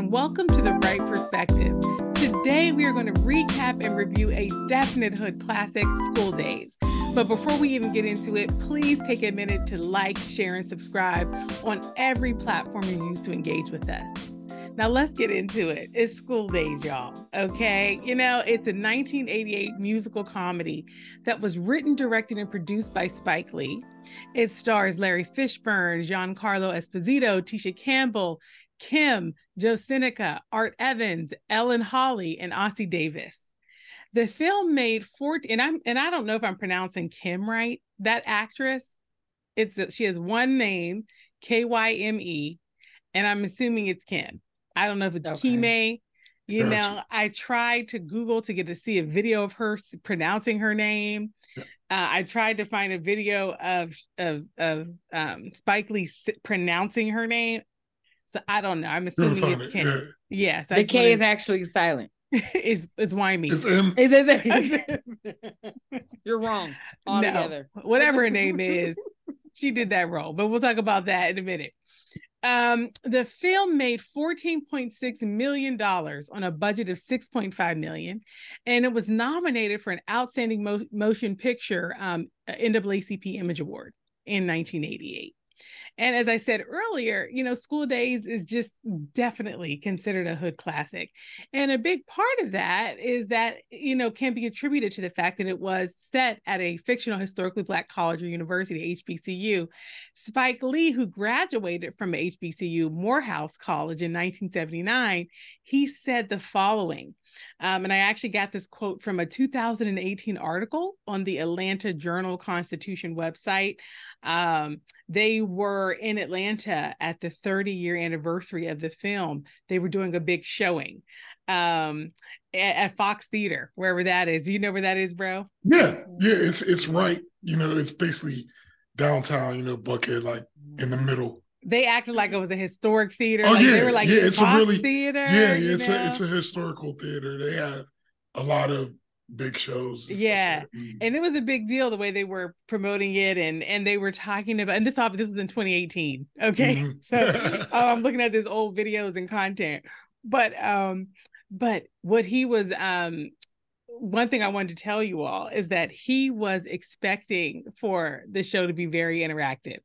and welcome to The Wright Perspective. Today, we are going to recap and review a definite hood classic, School Daze. But before we even get into it, please take a minute to like, share, and subscribe on every platform you use to engage with us. Now let's get into it. It's School Daze, y'all. Okay. You know, it's a 1988 musical comedy that was written, directed, and produced by Spike Lee. It stars Larry Fishburne, Giancarlo Esposito, Tisha Campbell, Kim, Joe Seneca, Art Evans, Ellen Holly, and Ossie Davis. The film made 14, and I'm and I don't know if I'm pronouncing Kim right. That actress, it's she has one name, K Y M E, and I'm assuming it's Kim. I don't know if it's okay. Kime. You gotcha. know, I tried to Google to get to see a video of her pronouncing her name. Uh, I tried to find a video of of of um, Spike Lee pronouncing her name. So I don't know. I'm assuming it's it. Kim. Yeah. Yes, the K is actually silent. it's it's Wymie. It's M. It's, it's, You're wrong. No, whatever her name is, she did that role. But we'll talk about that in a minute. Um, the film made $14.6 million on a budget of 6.5 million, and it was nominated for an Outstanding Mo- Motion Picture um, NAACP Image Award in 1988. And as I said earlier, you know, School Daze is just definitely considered a hood classic. And a big part of that is that, you know, can be attributed to the fact that it was set at a fictional historically Black college or university, HBCU. Spike Lee, who graduated from HBCU Morehouse College in 1979, he said the following um, and I actually got this quote from a 2018 article on the Atlanta Journal Constitution website. Um, they were in Atlanta at the 30 year anniversary of the film. They were doing a big showing um, at, at Fox Theater, wherever that is. Do you know where that is, bro? Yeah, yeah, it's it's right. You know, it's basically downtown. You know, Buckhead, like in the middle they acted like it was a historic theater. Oh like yeah, they were like yeah, it's Fox a really theater. Yeah, yeah it's a it's a historical theater. They have a lot of big shows. Yeah, mm. and it was a big deal the way they were promoting it, and and they were talking about. And this off this was in 2018. Okay, mm-hmm. so oh, I'm looking at this old videos and content, but um, but what he was um one thing I wanted to tell you all is that he was expecting for the show to be very interactive.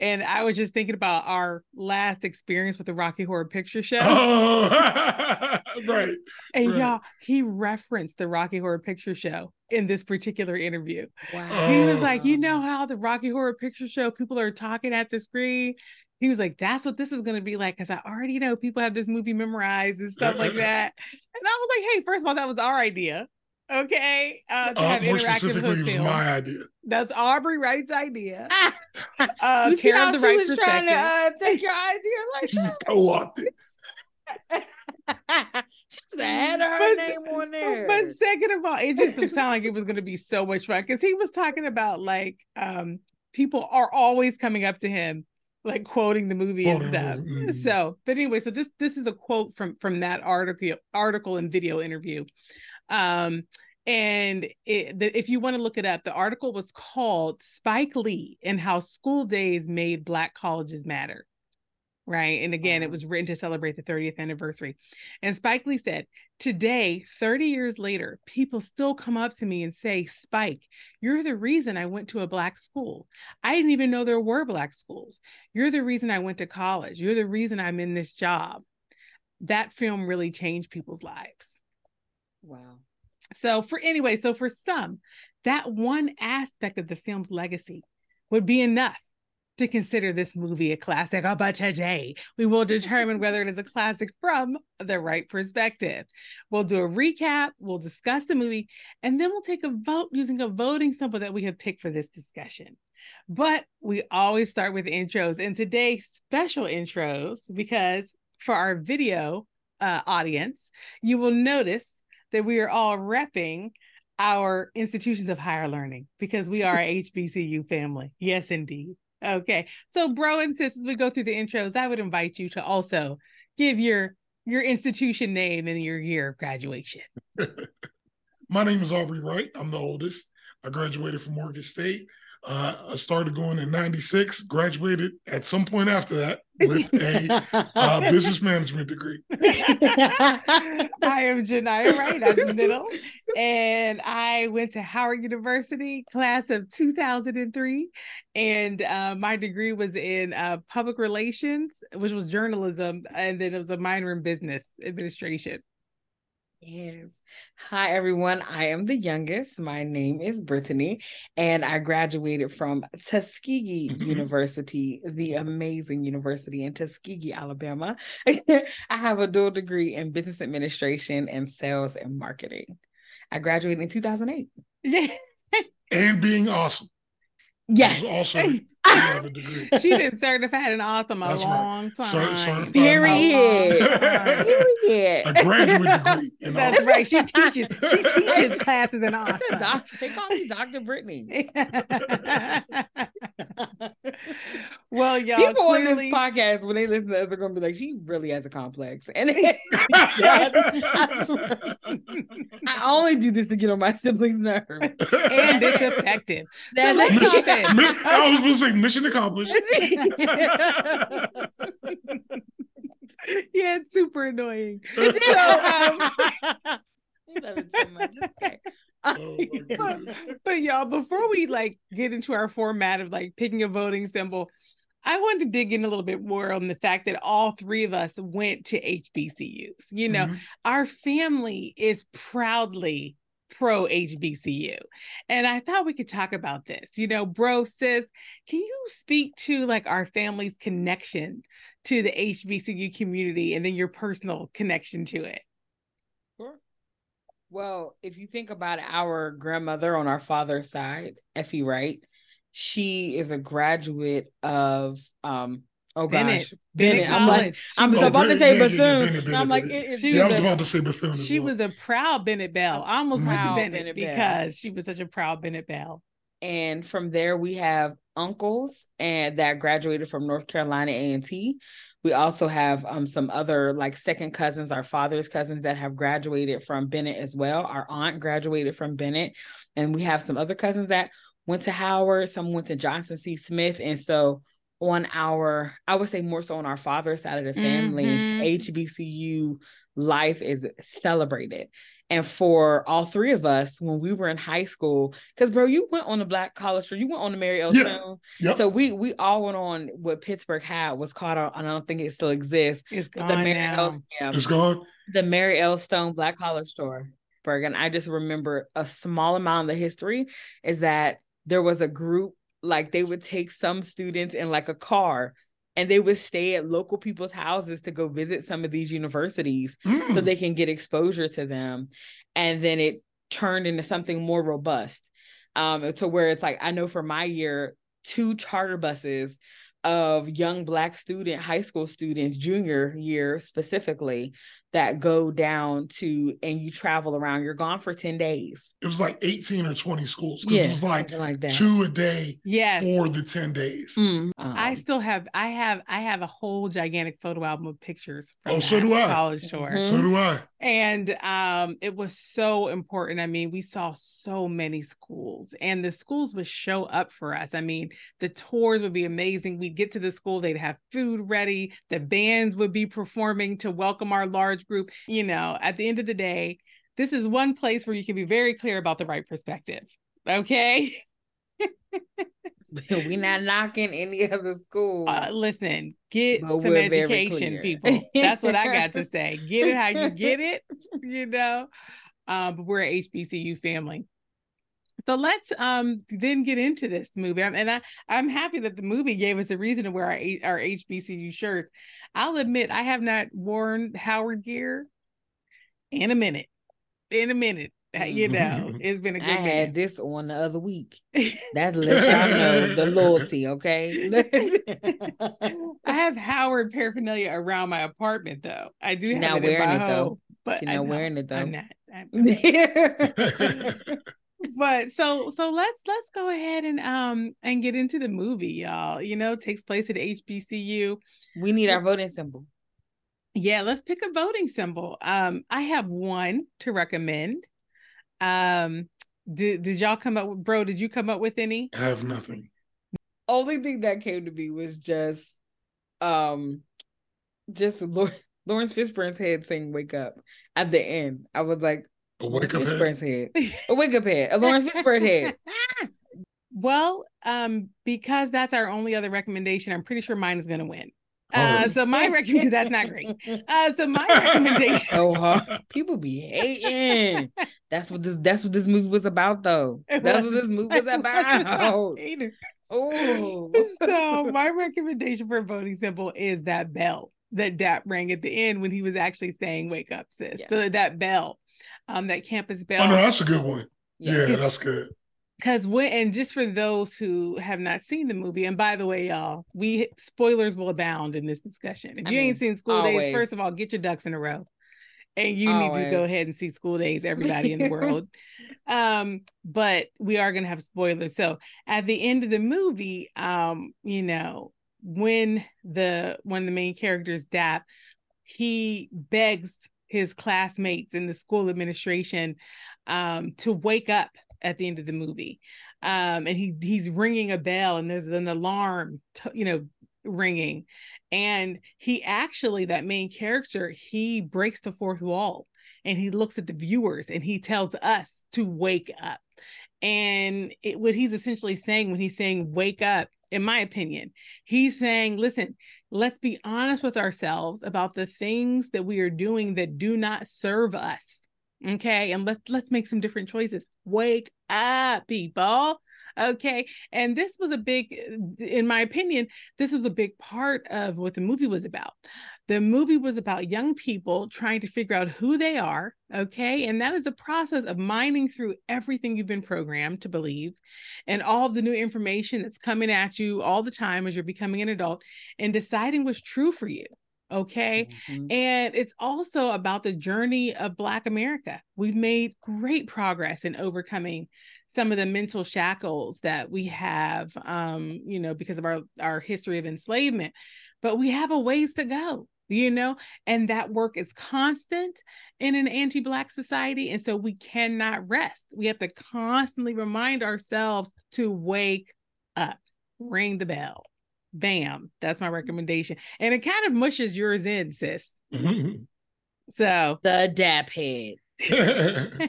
And I was just thinking about our last experience with the Rocky Horror Picture Show. Oh, right. And right. y'all, he referenced the Rocky Horror Picture Show in this particular interview. Wow. He was like, you know how the Rocky Horror Picture Show people are talking at the screen? He was like, that's what this is going to be like. Cause I already know people have this movie memorized and stuff like that. And I was like, hey, first of all, that was our idea okay, uh, to uh, have interactive hood films. my idea. That's Aubrey Wright's idea. uh, you care of The Wright Perspective. To, uh, take your idea like that. Co-opted. Just add her but, name on there. But second of all, it just sounded like it was going to be so much fun because he was talking about like um people are always coming up to him like quoting the movie and stuff. Mm-hmm. So, but anyway, so this this is a quote from from that article article and video interview. Um, and it, the, if you want to look it up, the article was called Spike Lee and How School Daze Made Black Colleges Matter. Right. And again, it was written to celebrate the 30th anniversary. And Spike Lee said, Today, 30 years later, people still come up to me and say, Spike, you're the reason I went to a Black school. I didn't even know there were Black schools. You're the reason I went to college. You're the reason I'm in this job. That film really changed people's lives. Wow. So for anyway, so for some, that one aspect of the film's legacy would be enough to consider this movie a classic. Oh, but today we will determine whether it is a classic from the right perspective. We'll do a recap, we'll discuss the movie, and then we'll take a vote using a voting symbol that we have picked for this discussion. But we always start with intros, and today special intros because for our video uh, audience, you will notice that we are all repping our institutions of higher learning because we are a HBCU family. Yes, indeed. Okay. So, bro and sis, as we go through the intros, I would invite you to also give your your institution name and your year of graduation. My name is Aubrey Wright. I'm the oldest. I graduated from Morgan State. Uh, I started going in 96, graduated at some point after that with a uh, business management degree. I am Genia Wright. I'm middle. And I went to Howard University, class of 2003. And uh, my degree was in uh, public relations, which was journalism. And then it was a minor in business administration. Yes. Hi, everyone. I am the youngest. My name is Brittany, and I graduated from Tuskegee Mhm. University, the amazing university in Tuskegee, Alabama. I have a dual degree in business administration and sales and marketing. I graduated in 2008. Yeah. And being awesome. Yes. Was also you a degree. She's been certified and awesome a That's long Cer- time. certified Period. A. Period. A graduate degree. in That's right. She teaches. She teaches classes in I awesome. Doc- they call me Dr. Brittany. Well, y'all People clearly. on this podcast, when they listen to us, they're gonna be like, "She really has a complex." And I, swear, I only do this to get on my siblings' nerves. and it's effective. That's Mission- mi- I was going to say mission accomplished. yeah, it's super annoying. so, um, you love it so much. Okay. Oh, my but y'all, before we like get into our format of like picking a voting symbol, I wanted to dig in a little bit more on the fact that all three of us went to HBCUs. You know, Mhm. our family is proudly pro HBCU. And I thought we could talk about this. You know, bro, sis, can you speak to like our family's connection to the HBCU community and then your personal connection to it? Sure. Well, if you think about our grandmother on our father's side, Effie Wright, she is a graduate of um oh Bennett. gosh, Bennett Bennett. I'm like, I'm was so a- about to say Bethune. Bennett, and I'm like, Bennett, it is She Yeah, I was was a- about to say Bethune. She well. was a proud Bennett Belle. I almost went to Proud Bennett, Bennett Belle. because she was such a proud Bennett Belle. and from there we have uncles and that graduated from North Carolina A&T. We also have um some other like second cousins, our father's cousins that have graduated from Bennett as well. Our aunt graduated from Bennett, and we have some other cousins that went to Howard, some went to Johnson C. Smith, and so on our, I would say more so on our father's side of the family, Mhm. HBCU life is celebrated. And for all three of us, when we were in high school, because bro, you went on the Black College, or you went on the Mary L. Yeah. Stone. Yep. So we we all went on what Pittsburgh had was called, and I don't think it still exists. It's The gone Mary now. L. yeah, It's gone. the Mary L. Stone Black College Store. And I just remember a small amount of the history is that there was a group like they would take some students in like a car and they would stay at local people's houses to go visit some of these universities so Mm. they can get exposure to them and then it turned into something more robust um to where it's like i know for my year two charter buses of young black student high school students junior year specifically that go down to and you travel around you're gone for 10 days It was like 18 or 20 schools. 'cause it was like something like that two a day Yes. for the 10 days. Mm, I um, still have I have I have a whole gigantic photo album of pictures from Oh, so do I. college tour. Mhm. So do I. And um it was so important. I mean, we saw so many schools and the schools would show up for us. I mean, the tours would be amazing. We'd get to the school, they'd have food ready, the bands would be performing to welcome our large group. You know, at the end of the day, this is one place where you can be very clear about the right perspective. Okay. we're not knocking any other school Uh, listen, get But some education, people. That's what I got to say. Get it how you get it, you know. Um, but we're a HBCU family. So let's um then get into this movie. I'm, and I I'm happy that the movie gave us a reason to wear our our HBCU shirts. I'll admit I have not worn Howard gear in a minute. In a minute, Uh, you know, it's been a good had minute. this on the other week. That lets y'all know the loyalty, okay? I have Howard paraphernalia around my apartment though. I do You're have not it in wearing my it, though. but You're I not know, wearing it, though. I'm not. I'm- but so so let's let's go ahead and um and get into the movie, y'all. You know, takes place at HBCU. we need our voting symbol. Yeah, let's pick a voting symbol. Um, I have one to recommend. Um, Did did y'all come up with bro? Did you come up with any? I have nothing. Only thing that came to me was just um just Laurence Fishburne's head saying wake up at the end. I was like, A wake up head? Fishburne's head. A wake up head. A Laurence Fishburne head. Well, um, because that's our only other recommendation, I'm pretty sure mine is gonna win. Oh. Uh, so my recommendation that's not great. Uh, so my recommendation. so hard. People be hating. That's what this that's what this movie was about though. That's what this movie was about. Oh. so my recommendation for voting symbol is that bell that Dap rang at the end when he was actually saying "Wake up, sis." Yeah. So that bell, um, that campus bell. Oh no, that's a good one. Yeah. Yeah, that's good. Because when and just for those who have not seen the movie, and by the way, y'all, we spoilers will abound in this discussion. If I you ain't seen School Daze, first of all, get your ducks in a row, and you need to go ahead and see School Daze. Everybody in the world, um, but we are gonna have spoilers. So at the end of the movie, um, you know, when the when the main characters Dap, he begs his classmates in the school administration um, to wake up at the end of the movie. Um, and he he's ringing a bell and there's an alarm, t- you know, ringing. And he actually, that main character, he breaks the fourth wall and he looks at the viewers and he tells us to wake up. And it, what he's essentially saying when he's saying wake up, in my opinion, he's saying, listen, let's be honest with ourselves about the things that we are doing that do not serve us okay? And let's let's make some different choices. Wake up people okay? And this was a big in my opinion this was a big part of what the movie was about. The movie was about young people trying to figure out who they are okay? And that is a process of mining through everything you've been programmed to believe and all of the new information that's coming at you all the time as you're becoming an adult and deciding what's true for you okay Mhm. and it's also about the journey of Black America. We've made great progress in overcoming some of the mental shackles that we have, um, you know, because of our, our history of enslavement, but we have a ways to go, you know, and that work is constant in an anti Black society. And so we cannot rest. We have to constantly remind ourselves to wake up, ring the bell. Bam. That's my recommendation. And it kind of mushes yours in, sis. So The dap head.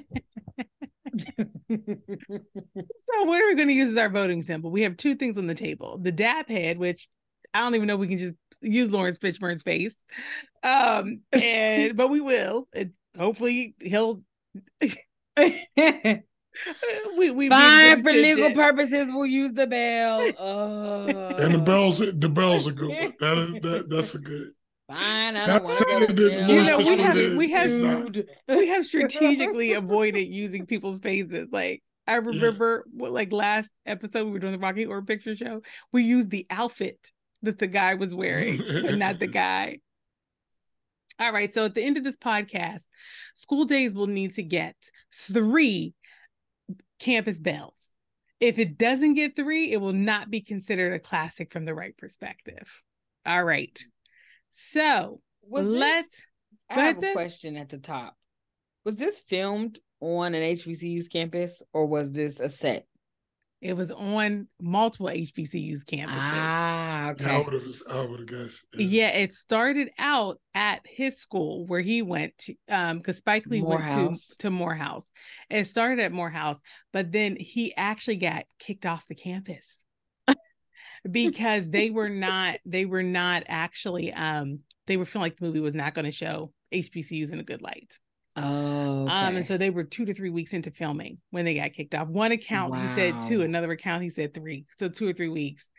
So what are we going to use as our voting symbol? We have two things on the table. The dap head, which I don't even know if we can just use Laurence Fishburne's face. Um, and but we will. It, hopefully he'll we we Fine for legal to- purposes. We'll use the bell. Oh. and the uh. bells, the bells are good. That is that. That's a good. Fine. I don't want to go saying to that jail. You know, we have Fishburne we have not. We have strategically avoided using people's faces. Like I remember what like last episode we were doing the Rocky Horror Picture Show, we used the outfit that the guy was wearing, but not the guy. All right. So at the end of this podcast, School Daze will need to get three campus bells. If it doesn't get three, it will not be considered a classic from the right perspective. All right. So Was this- let's I have a question at the top. Was this filmed on an HBCU's campus or was this a set? It was on multiple HBCU's campuses. Ah, okay. I would have. I would have guessed. Yeah, it started out at his school where he went to, um, because Spike Lee went to to Morehouse. It started at Morehouse, but then he actually got kicked off the campus because they were not they were not actually um they were feeling like the movie was not going to show HBCUs in a good light. Oh, okay. Um, and so they were two to three weeks into filming when they got kicked off. One account he said two, another account he said three, so two or three weeks.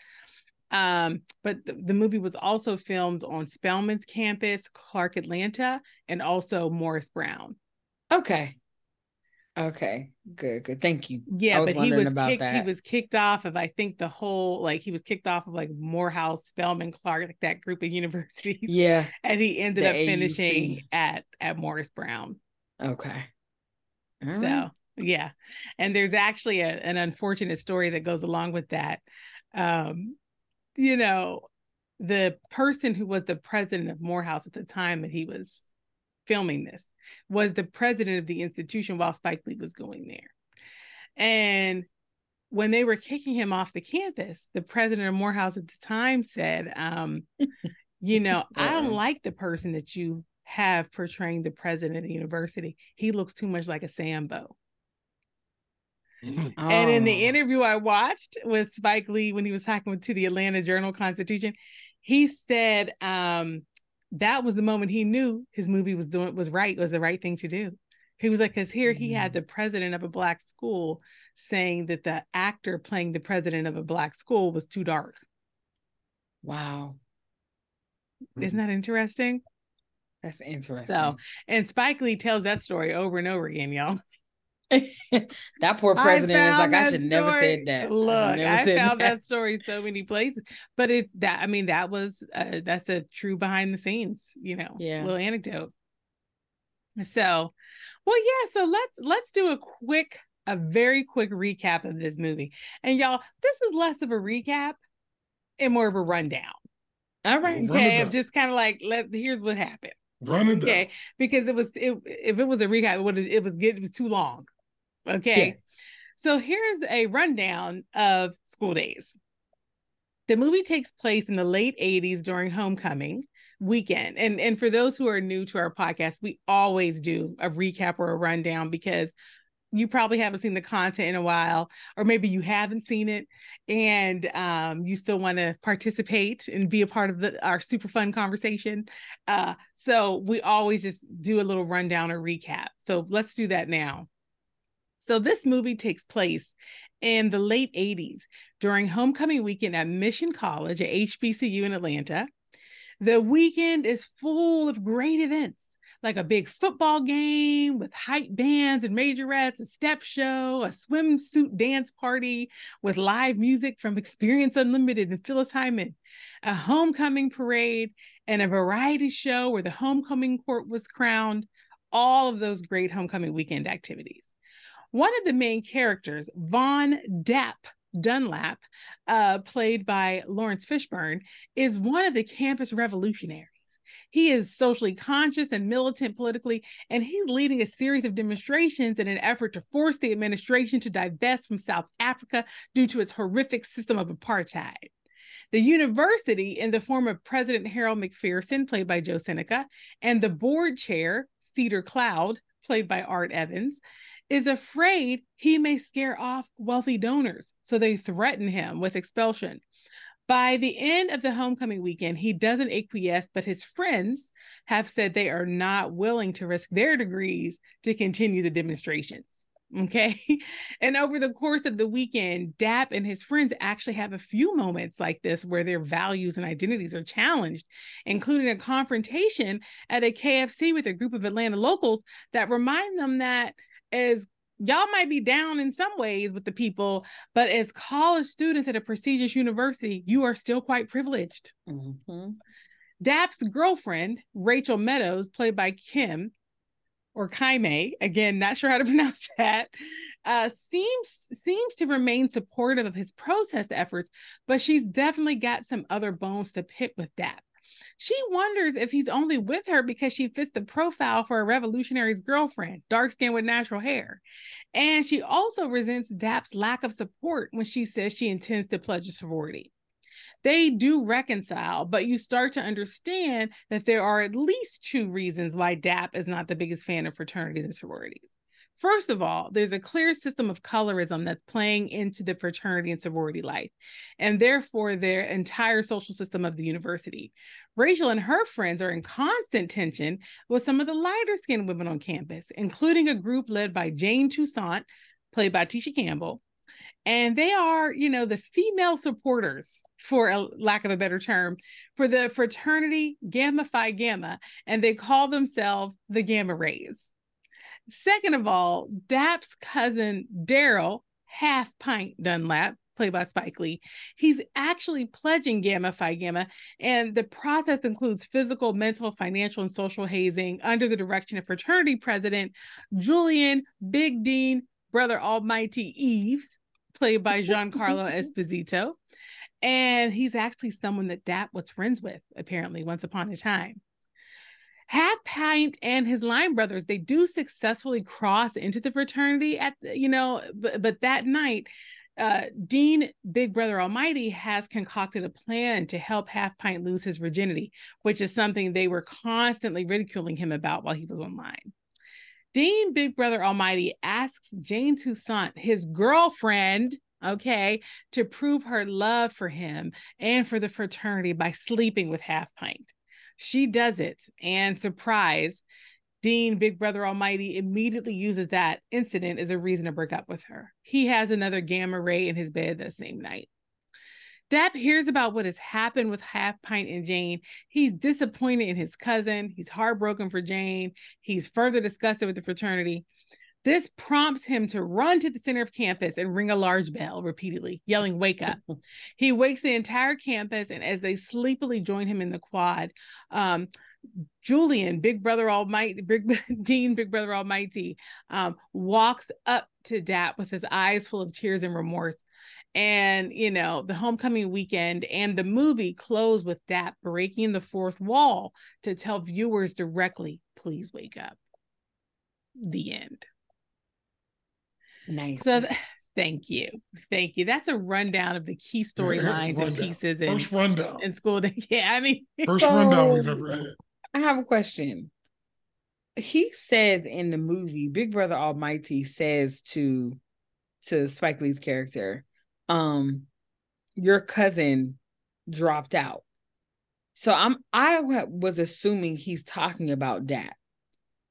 Um, but the, the movie was also filmed on Spelman's campus, Clark Atlanta, and also Morris Brown. okay. Okay. Good. Good. Thank you. Yeah, was but he was kicked. He was kicked off of I think the whole like he was kicked off of like Morehouse, Spelman, Clark, like that group of universities, Yeah. and he ended The up finishing at at Morris Brown. Okay. All so right. yeah and there's actually a, an unfortunate story that goes along with that um you know the person who was the president of morehouse at the time that he was filming this was the president of the institution while spike lee was going there And when they were kicking him off the campus, the president of Morehouse at the time said, um, you know, I don't like the person that you have portraying the president of the university. He looks too much like a Sambo. Oh. And in the oh. interview I watched with Spike Lee when he was talking to the Atlanta Journal Constitution, he said um, that was the moment he knew his movie was doing was right, was the right thing to do. He was like, because here mm-hmm. he had mm-hmm. the president of a black school saying that the actor playing the president of a black school was too dark. Wow. Isn't that interesting? That's interesting. So, and Spike Lee tells that story over and over again, y'all. that poor president is like, I should story. never said that. Look, I, I found that. that. story so many places, but it that I mean that was uh, that's a true behind the scenes, you know, yeah, little anecdote. So, well, yeah. So let's let's do a quick, a very quick recap of this movie, and y'all, this is less of a recap and more of a rundown. All right, okay. I'm just kind of like, let here's what happened. Run it okay, down. because it was it, if it was a recap, it would it was good. It was too long. Okay. Yeah. So here's a rundown of School Daze. The movie takes place in the late 80s during homecoming weekend. And and for those who are new to our podcast, we always do a recap or a rundown because you probably haven't seen the content in a while or maybe you haven't seen it and um, you still want to participate and be a part of the, our super fun conversation uh, so we always just do a little rundown or recap. So let's do that now. So this movie takes place in the late 80s during homecoming weekend at Mission College at HBCU in Atlanta. The weekend is full of great events like a big football game with hype bands and majorettes, a step show, a swimsuit dance party with live music from Experience Unlimited and Phyllis Hyman, a homecoming parade, and a variety show where the homecoming court was crowned. All of those great homecoming weekend activities. One of the main characters, Vaughn Dap Dunlap, uh, played by Laurence Fishburne, is one of the campus revolutionaries. He is socially conscious and militant politically, and he's leading a series of demonstrations in an effort to force the administration to divest from South Africa due to its horrific system of apartheid. The university, in the form of President Harold McPherson, played by Joe Seneca, and the board chair, Cedar Cloud, played by Art Evans, is afraid he may scare off wealthy donors, so they threaten him with expulsion. By the end of the homecoming weekend, he doesn't acquiesce, but his friends have said they are not willing to risk their degrees to continue the demonstrations. Okay. And over the course of the weekend, Dap and his friends actually have a few moments like this where their values and identities are challenged, including a confrontation at a KFC with a group of Atlanta locals that remind them that as y'all might be down in some ways with the people, but as college students at a prestigious university, you are still quite privileged. Mm-hmm. Dap's girlfriend, Rachel Meadows, played by Kim or Kaime, again, not sure how to pronounce that, uh, seems seems to remain supportive of his protest efforts, but she's definitely got some other bones to pick with Dap. She wonders if he's only with her because she fits the profile for a revolutionary's girlfriend, dark skin with natural hair. And she also resents Dap's lack of support when she says she intends to pledge a sorority. They do reconcile, but you start to understand that there are at least two reasons why DAP is not the biggest fan of fraternities and sororities. First of all, there's a clear system of colorism that's playing into the fraternity and sorority life, and therefore their entire social system of the university. Rachel and her friends are in constant tension with some of the lighter skinned women on campus, including a group led by Jane Toussaint, played by Tisha Campbell. And they are, you know, the female supporters, for a lack of a better term, for the fraternity Gamma Phi Gamma, and they call themselves the Gamma Rays. Second of all, Dap's cousin Daryl, half pint Dunlap, played by Spike Lee, he's actually pledging Gamma Phi Gamma, and the process includes physical, mental, financial, and social hazing under the direction of fraternity president Julian Big Dean, brother Almighty Eaves, played by Giancarlo Esposito. And he's actually someone that Dap was friends with, apparently, once upon a time. Half Pint and his line brothers, they do successfully cross into the fraternity at you know, but, but that night, uh, Dean Big Brother Almighty has concocted a plan to help Half Pint lose his virginity, which is something they were constantly ridiculing him about while he was online. Dean Big Brother Almighty asks Jane Toussaint, his girlfriend, okay, to prove her love for him and for the fraternity by sleeping with Half Pint. She does it, and surprise, Dean, Big Brother Almighty, immediately uses that incident as a reason to break up with her. He has another gamma ray in his bed that same night. Dap hears about what has happened with Half Pint and Jane. He's disappointed in his cousin. He's heartbroken for Jane. He's further disgusted with the fraternity. This prompts him to run to the center of campus and ring a large bell repeatedly, yelling, Wake up. he wakes the entire campus, and as they sleepily join him in the quad, um, Julian, Big Brother Almighty, Big Dean, Big Brother Almighty, um, walks up to Dap with his eyes full of tears and remorse. And, you know, the homecoming weekend and the movie close with Dap breaking the fourth wall to tell viewers directly, please wake up. The end. Nice. So, th- thank you. Thank you. That's a rundown of the key storylines and pieces and, First rundown. and school day. Yeah, I mean, First rundown we've ever had. I have a question. He says in the movie, Big Brother Almighty says to to Spike Lee's character, um, your cousin dropped out. So I'm I was assuming he's talking about that.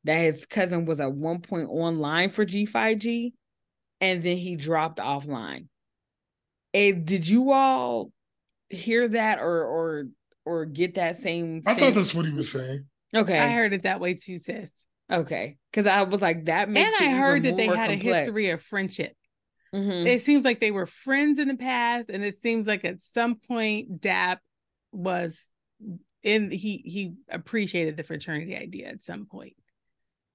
That his cousin was at one point online for G Phi G and then he dropped offline. And did you all hear that or or or get that same? I same... thought that's what he was saying. Okay, I heard it that way too, sis. Okay, because I was like that. and I heard that they had complex. a history of friendship. Mm-hmm. It seems like they were friends in the past, and it seems like at some point Dap was in he he appreciated the fraternity idea at some point,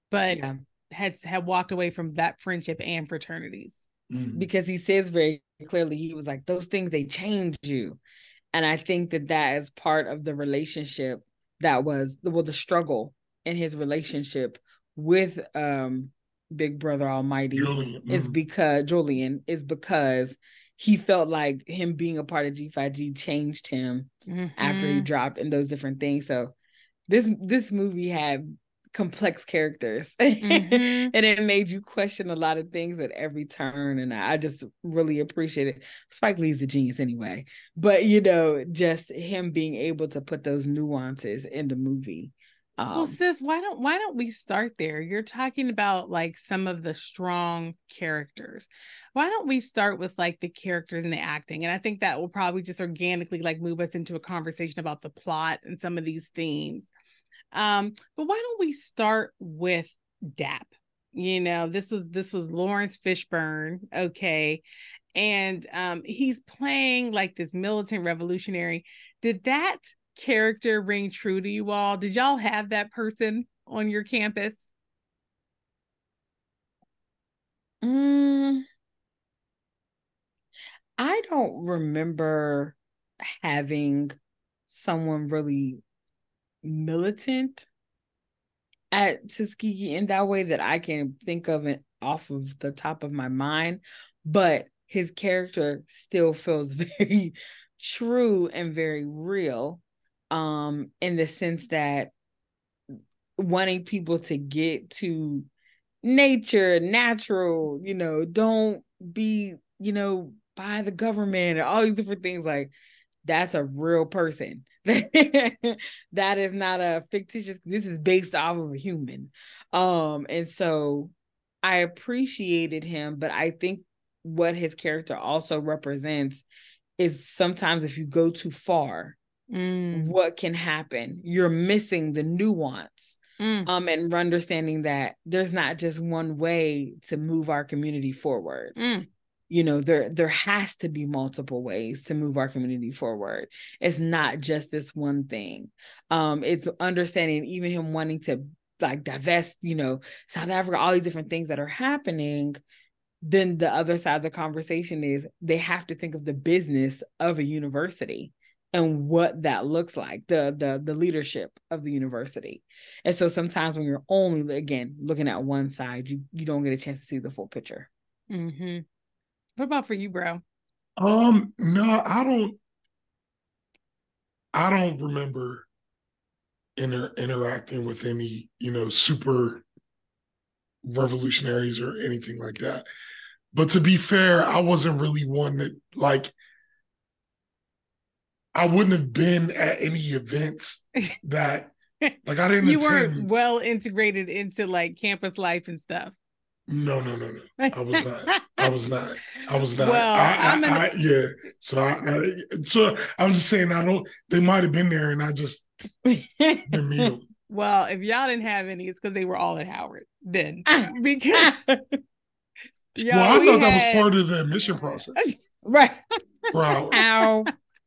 but yeah. Had had walked away from that friendship and fraternities mm-hmm. because he says very clearly he was like those things they change you, and I think that that is part of the relationship that was well the struggle in his relationship with um Big Brother Almighty Julian. is mm-hmm. because Julian is because he felt like him being a part of G Phi G changed him mm-hmm. after he dropped and those different things. So this this movie had complex characters mm-hmm. and it made you question a lot of things at every turn and I just really appreciate it. Spike Lee's a genius anyway, but you know, just him being able to put those nuances in the movie um, well, sis, why don't why don't we start there? You're talking about like some of the strong characters. Why don't we start with like the characters and the acting? And I think that will probably just organically like move us into a conversation about the plot and some of these themes. Um, but why don't we start with Dap? You know, this was this was Laurence Fishburne, okay, and um, he's playing like this militant revolutionary. Did that character ring true to you all? Did y'all have that person on your campus? Mm, I don't remember having someone really militant at Tuskegee in that way that I can think of it off of the top of my mind, but his character still feels very true and very real um in the sense that wanting people to get to nature natural you know don't be you know by the government and all these different things like that's a real person that is not a fictitious this is based off of a human um and so i appreciated him but i think what his character also represents is sometimes if you go too far mm. what can happen. You're missing the nuance. Mm. Um, and understanding that there's not just one way to move our community forward. Mm. You know, there there has to be multiple ways to move our community forward. It's not just this one thing. Um, it's understanding even him wanting to like divest, you know, South Africa, all these different things that are happening then the other side of the conversation is they have to think of the business of a university and what that looks like the the the leadership of the university and so sometimes when you're only again looking at one side you you don't get a chance to see the full picture mm-hmm. What about for you bro um no i don't i don't remember inter- interacting with any you know super revolutionaries or anything like that but to be fair i wasn't really one that like I wouldn't have been at any events that like I didn't. you attend. weren't well integrated into like campus life and stuff. No, no, no, no. I was not. I was not. I was not. Well, I, I'm I, an- I, yeah. So I, I, so I'm just saying I don't. They might have been there, and I just didn't meet them. Well, if y'all didn't have any, it's because they were all at Howard then. Ah. Because y'all, well, I we thought that was part of the admission process right for Howard. how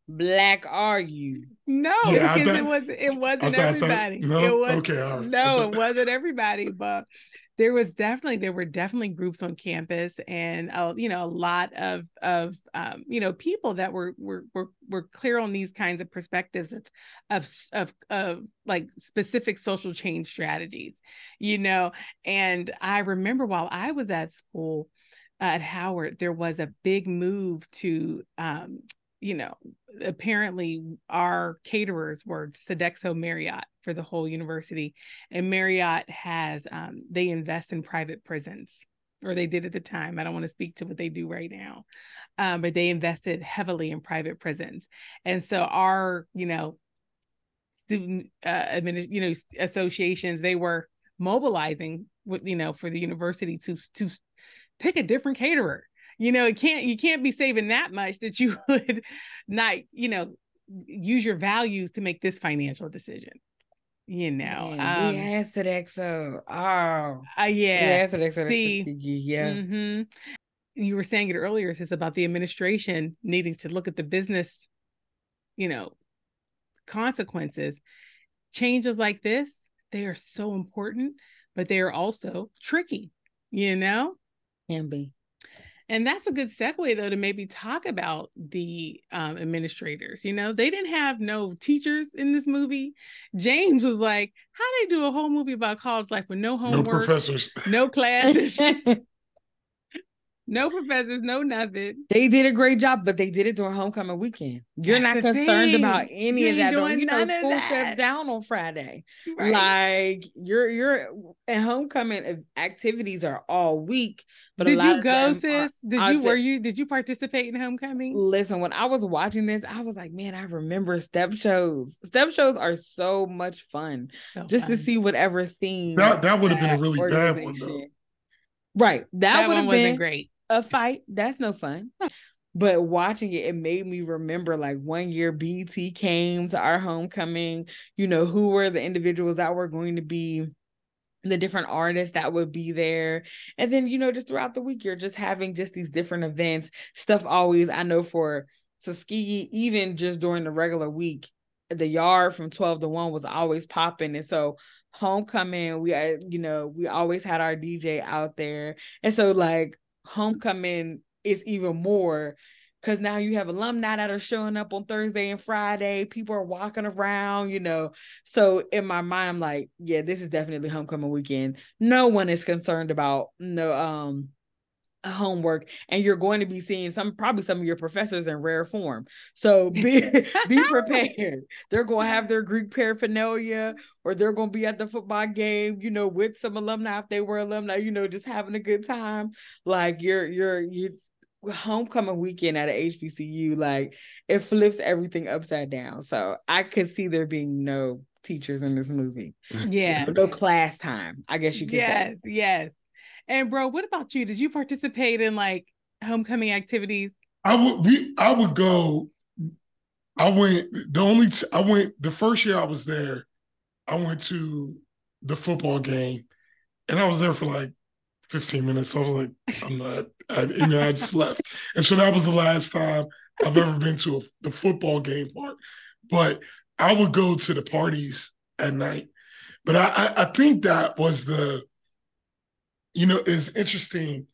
black are you No, Yeah, because thought- it wasn't. it wasn't I thought- I thought- everybody. no? it was Okay, all right. No, it wasn't everybody, but there was definitely there were definitely groups on campus and uh, you know a lot of of um, you know people that were were were were clear on these kinds of perspectives of of of of like specific social change strategies, you know. And I remember while I was at school at Howard, there was a big move to um, you know apparently our caterers were Sodexo Marriott for the whole university. And Marriott has um, they invest in private prisons or they did at the time. I don't want to speak to what they do right now. Um, but they invested heavily in private prisons. And so our you know student uh, admin, you know associations they were mobilizing with you know for the university to to pick a different caterer you know it can't you can't be saving that much that you would not you know use your values to make this financial decision you know um we had Sodexo. Oh, uh, yeah had Sodexo. see, yeah. hmm you were saying it earlier it's about the administration needing to look at the business you know consequences changes like this they are so important but they are also tricky you know can be. And that's a good segue, though, to maybe talk about the um, administrators. You know, they didn't have no teachers in this movie. James was like, "How do they do a whole movie about college life with no No homework, professors. no classes, no professors, no nothing." They did a great job, but they did it during homecoming weekend. You're That's not concerned thing. about any You of that. during- doing You know, school that. shuts down on Friday. Right. Like you're you're and homecoming uh, activities are all week. But a did lot you of go, them are- sis? Did you were you did you participate in homecoming? Listen, when I was watching this, I was like, man, I remember step shows. Step shows are so much fun So just to see whatever theme. That that would have been a really bad one though. Right. That, that would have been great. A fight. That's no fun. But watching it, it made me remember like one year BT came to our homecoming, you know, who were the individuals that were going to be the different artists that would be there. And then, you know, just throughout the week, you're just having just these different events. Stuff always, I know for Tuskegee, even just during the regular week, the yard from 12 to 1 was always popping. And so homecoming, we uh, you know, we always had our DJ out there. And so like homecoming is even more because now you have alumni that are showing up on Thursday and Friday. People are walking around, you know. So in my mind, I'm like, yeah, this is definitely homecoming weekend. No one is concerned about no um homework and you're going to be seeing some probably some of your professors in rare form. So be be prepared. They're going to have their greek paraphernalia or they're going to be at the football game you know with some alumni if they were alumni you know just having a good time. Like you're you're you homecoming weekend at a hbcu like it flips everything upside down. So i could see there being no teachers in this movie. Yeah. no class time i guess you could yes, say yes. And bro, what about you? Did you participate in like homecoming activities? I would we I would go. I went the only t- I went the first year I was there. I went to the football game, and I was there for like 15 minutes. I was like, I'm not, I, and then I just left. And so that was the last time I've ever been to a, the football game part. But I would go to the parties at night. But I, I, I think that was the, you know, it's interesting.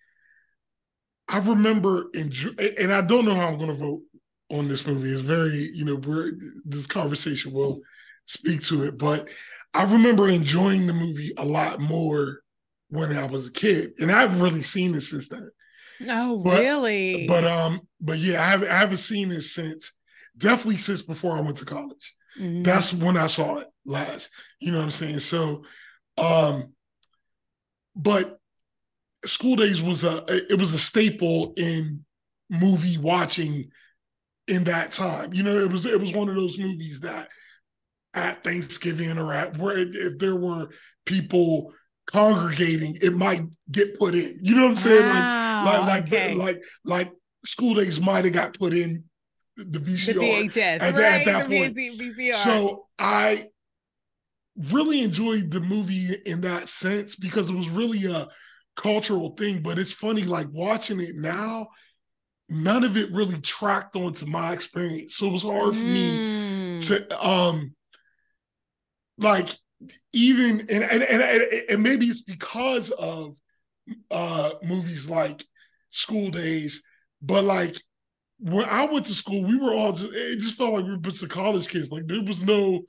I remember in, and I don't know how I'm going to vote on this movie. It's very, you know, we're, this conversation will speak to it. But I remember enjoying the movie a lot more when I was a kid, and I haven't really seen this since then. Oh, But- really? But um, but yeah, I haven't, I haven't seen this since definitely since before I went to college. Mhm. That's when I saw it last. You know what I'm saying? So, um, but School Daze was a it was a staple in movie watching in that time. You know, it was it was one of those movies that at Thanksgiving or at where if there were people congregating, it might get put in. You know what I'm saying? Like Wow, like like okay. like like School Daze might have got put in the VCR the VHS, at that- at right? that the point. VCR. So I really enjoyed the movie in that sense because it was really a cultural thing. But it's funny, like watching it now, none of it really tracked onto my experience. So it was hard for me Mm. to um like even and and and, and, maybe it's because of uh movies like School Daze but like when i went to school we were all just it just felt like we were of college kids like there was no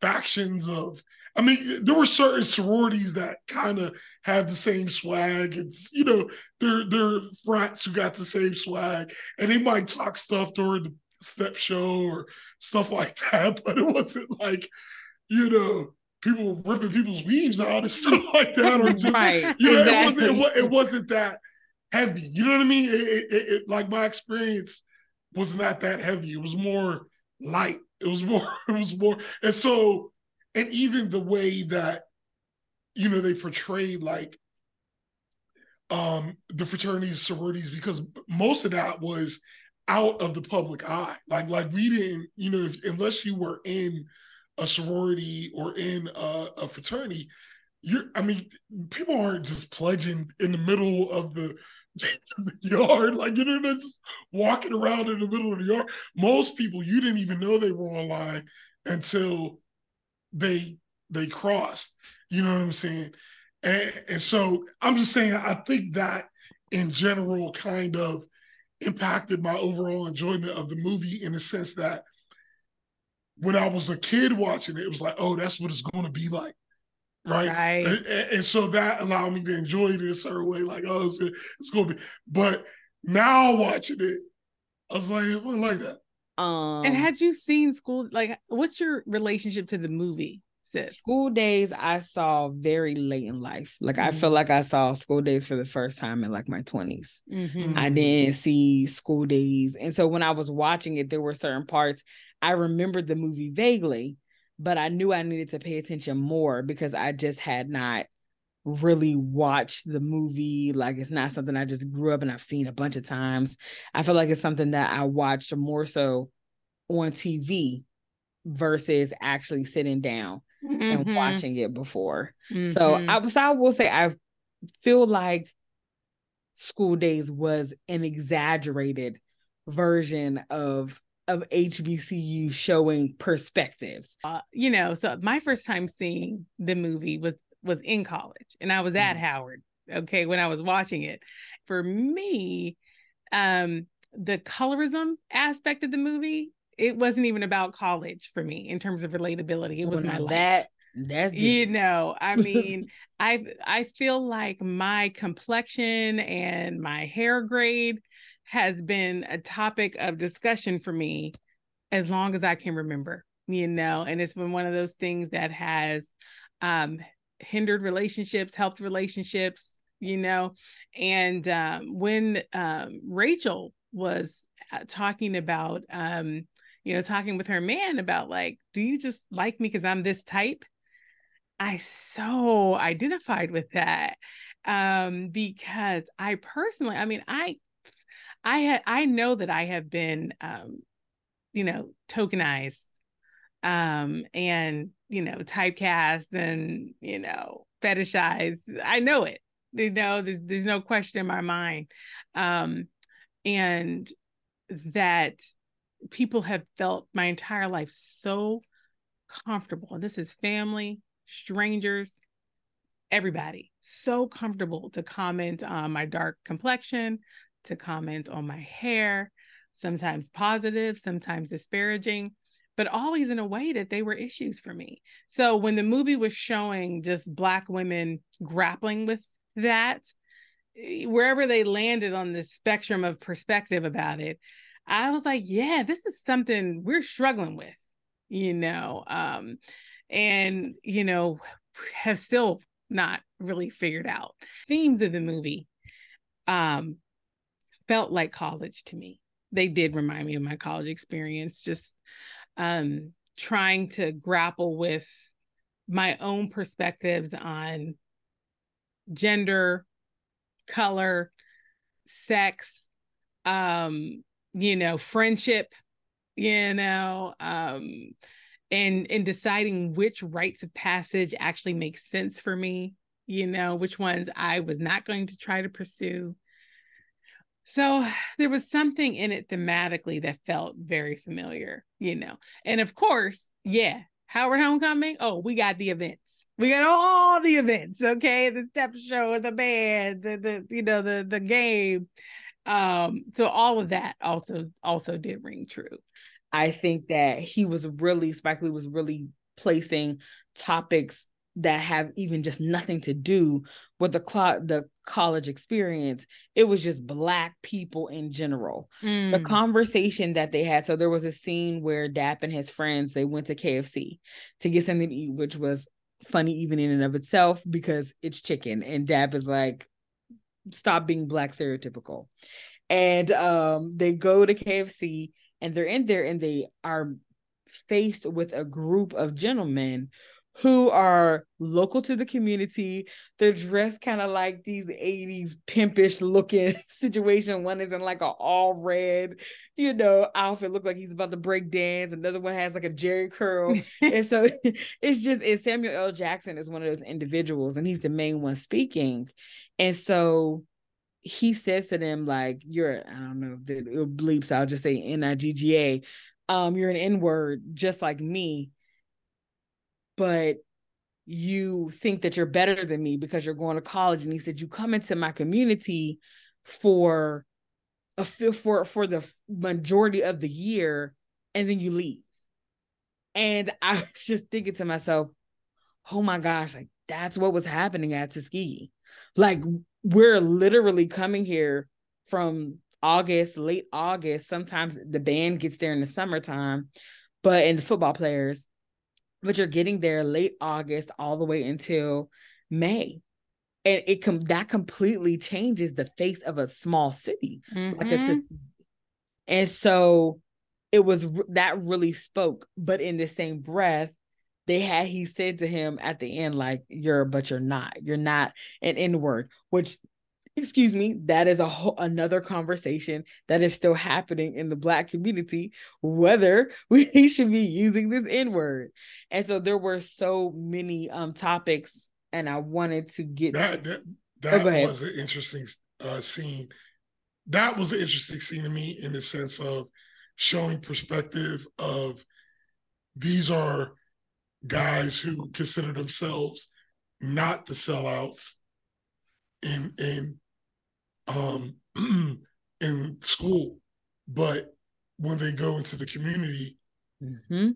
factions of i mean there were certain sororities that kind of had the same swag it's you know they're they're frats who got the same swag and they might talk stuff during the step show or stuff like that but it wasn't like you know people ripping people's weaves out and stuff like that or just right. you know, exactly. it, wasn't, it, it wasn't that heavy. You know what I mean? It, it, it, it- like my experience was not that heavy. It was more light. It was more. It was more. And so, and even the way that you know they portrayed like um the fraternities, sororities, because most of that was out of the public eye. Like like we didn't, you know, if, unless you were in a sorority or in a, a fraternity, you're I mean, people aren't just pledging in the middle of the, yard, like you know, just walking around in the middle of the yard. Most people you didn't even know they were online until they they crossed. You know what I'm saying? And, and so I'm just saying I think that in general kind of impacted my overall enjoyment of the movie in the sense that when I was a kid watching it, it was like, oh, that's what it's going to be like. Right. Right. And, and- so that allowed me to enjoy it in a certain way, like, oh, it's, it's going to be. But now watching it, I was like, I don't like that. Um, and had you seen school? Like, what's your relationship to the movie, sis? School Daze I saw very late in life. Like I Mhm. feel like I saw School Daze for the first time in like my 20s. Mhm. I didn't see School Daze. And so when I was watching it, there were certain parts I remembered the movie vaguely, but I knew I needed to pay attention more because I just had not really watch the movie. Like it's not something I just grew up and I've seen a bunch of times. I feel like it's something that I watched more so on TV versus actually sitting down and Mhm. watching it before. So Mhm. I was I will say I feel like School Daze was an exaggerated version of of HBCU showing perspectives. uh, you know, so my first time seeing the movie was was in college, and I was at Mhm. Howard. Okay, when I was watching it, for me, um, the colorism aspect of the movie, it wasn't even about college for me in terms of relatability. It was Well, my life. that that's you know i mean i i feel like my complexion and my hair grade has been a topic of discussion for me as long as i can remember you know and it's been one of those things that has um hindered relationships helped relationships you know? And um when um rachel was uh, talking about um you know talking with her man about like do you just like me because i'm this type? I so identified with that um because I personally I mean I I had I know that I have been um you know tokenized um and you know typecast and you know fetishized I know it you know there's there's no question in my mind um and that people have felt my entire life so comfortable. This is family, strangers, everybody. So comfortable to comment on my dark complexion, to comment on my hair, sometimes positive, sometimes disparaging, but always in a way that they were issues for me. So when the movie was showing just Black women grappling with that, eh, wherever they landed on the spectrum of perspective about it, I was like, yeah, this is something we're struggling with, you know, um, and, you know, have still not really figured out. Themes of the movie um, felt like college to me. They did remind me of my college experience, just um, trying to grapple with my own perspectives on gender, color, sex, um, you know, friendship, you know, um, and and deciding which rites of passage actually make sense for me, you know, which ones I was not going to try to pursue. So there was something in it thematically that felt very familiar, you know. And of course, yeah, Howard Homecoming. Oh, we got the events. We got all the events, okay? The step show, the band, the the you know the the game. Um, so all of that also also did ring true. I think that he was really Spike Lee was really placing topics that have even just nothing to do with the cl- the college experience. It was just black people in general. Mm. The conversation that they had. So there was a scene where Dap and his friends they went to KFC to get something to eat, which was funny even in and of itself because it's chicken, and Dap is like, "Stop being black stereotypical." And um, they go to KFC and they're in there and they are faced with a group of gentlemen who are local to the community. They're dressed kind of like these 80s pimpish looking situation. One is in like a all red, you know, outfit, look like he's about to break dance. Another one has like a Jheri curl. and so it's just and Samuel L. Jackson is one of those individuals, and he's the main one speaking. And so he says to them, like, you're, I don't know, the bleeps, I'll just say N-I-G-G-A. Um, you're an N-word just like me but you think that you're better than me because you're going to college. And he said you come into my community for a for for the majority of the year and then you leave. And i was just thinking to myself oh my gosh like that's what was happening at tuskegee. Like we're literally coming here from august late august. Sometimes the band gets there in the summertime but and the football players but you're getting there late August all the way until May. And it com- that completely changes the face of a small city. Mm-hmm. Like and so it was that really spoke. But in the same breath, they had he said to him at the end, like, you're but you're not. You're not an N-word, which excuse me that is a whole another conversation that is still happening in the black community whether we should be using this n word and so there were so many um topics and i wanted to get that that, that oh, was an interesting uh scene. That was an interesting scene to me in the sense of showing perspective of these are guys who consider themselves not the sellouts in in um, in school, but when they go into the community, mm-hmm.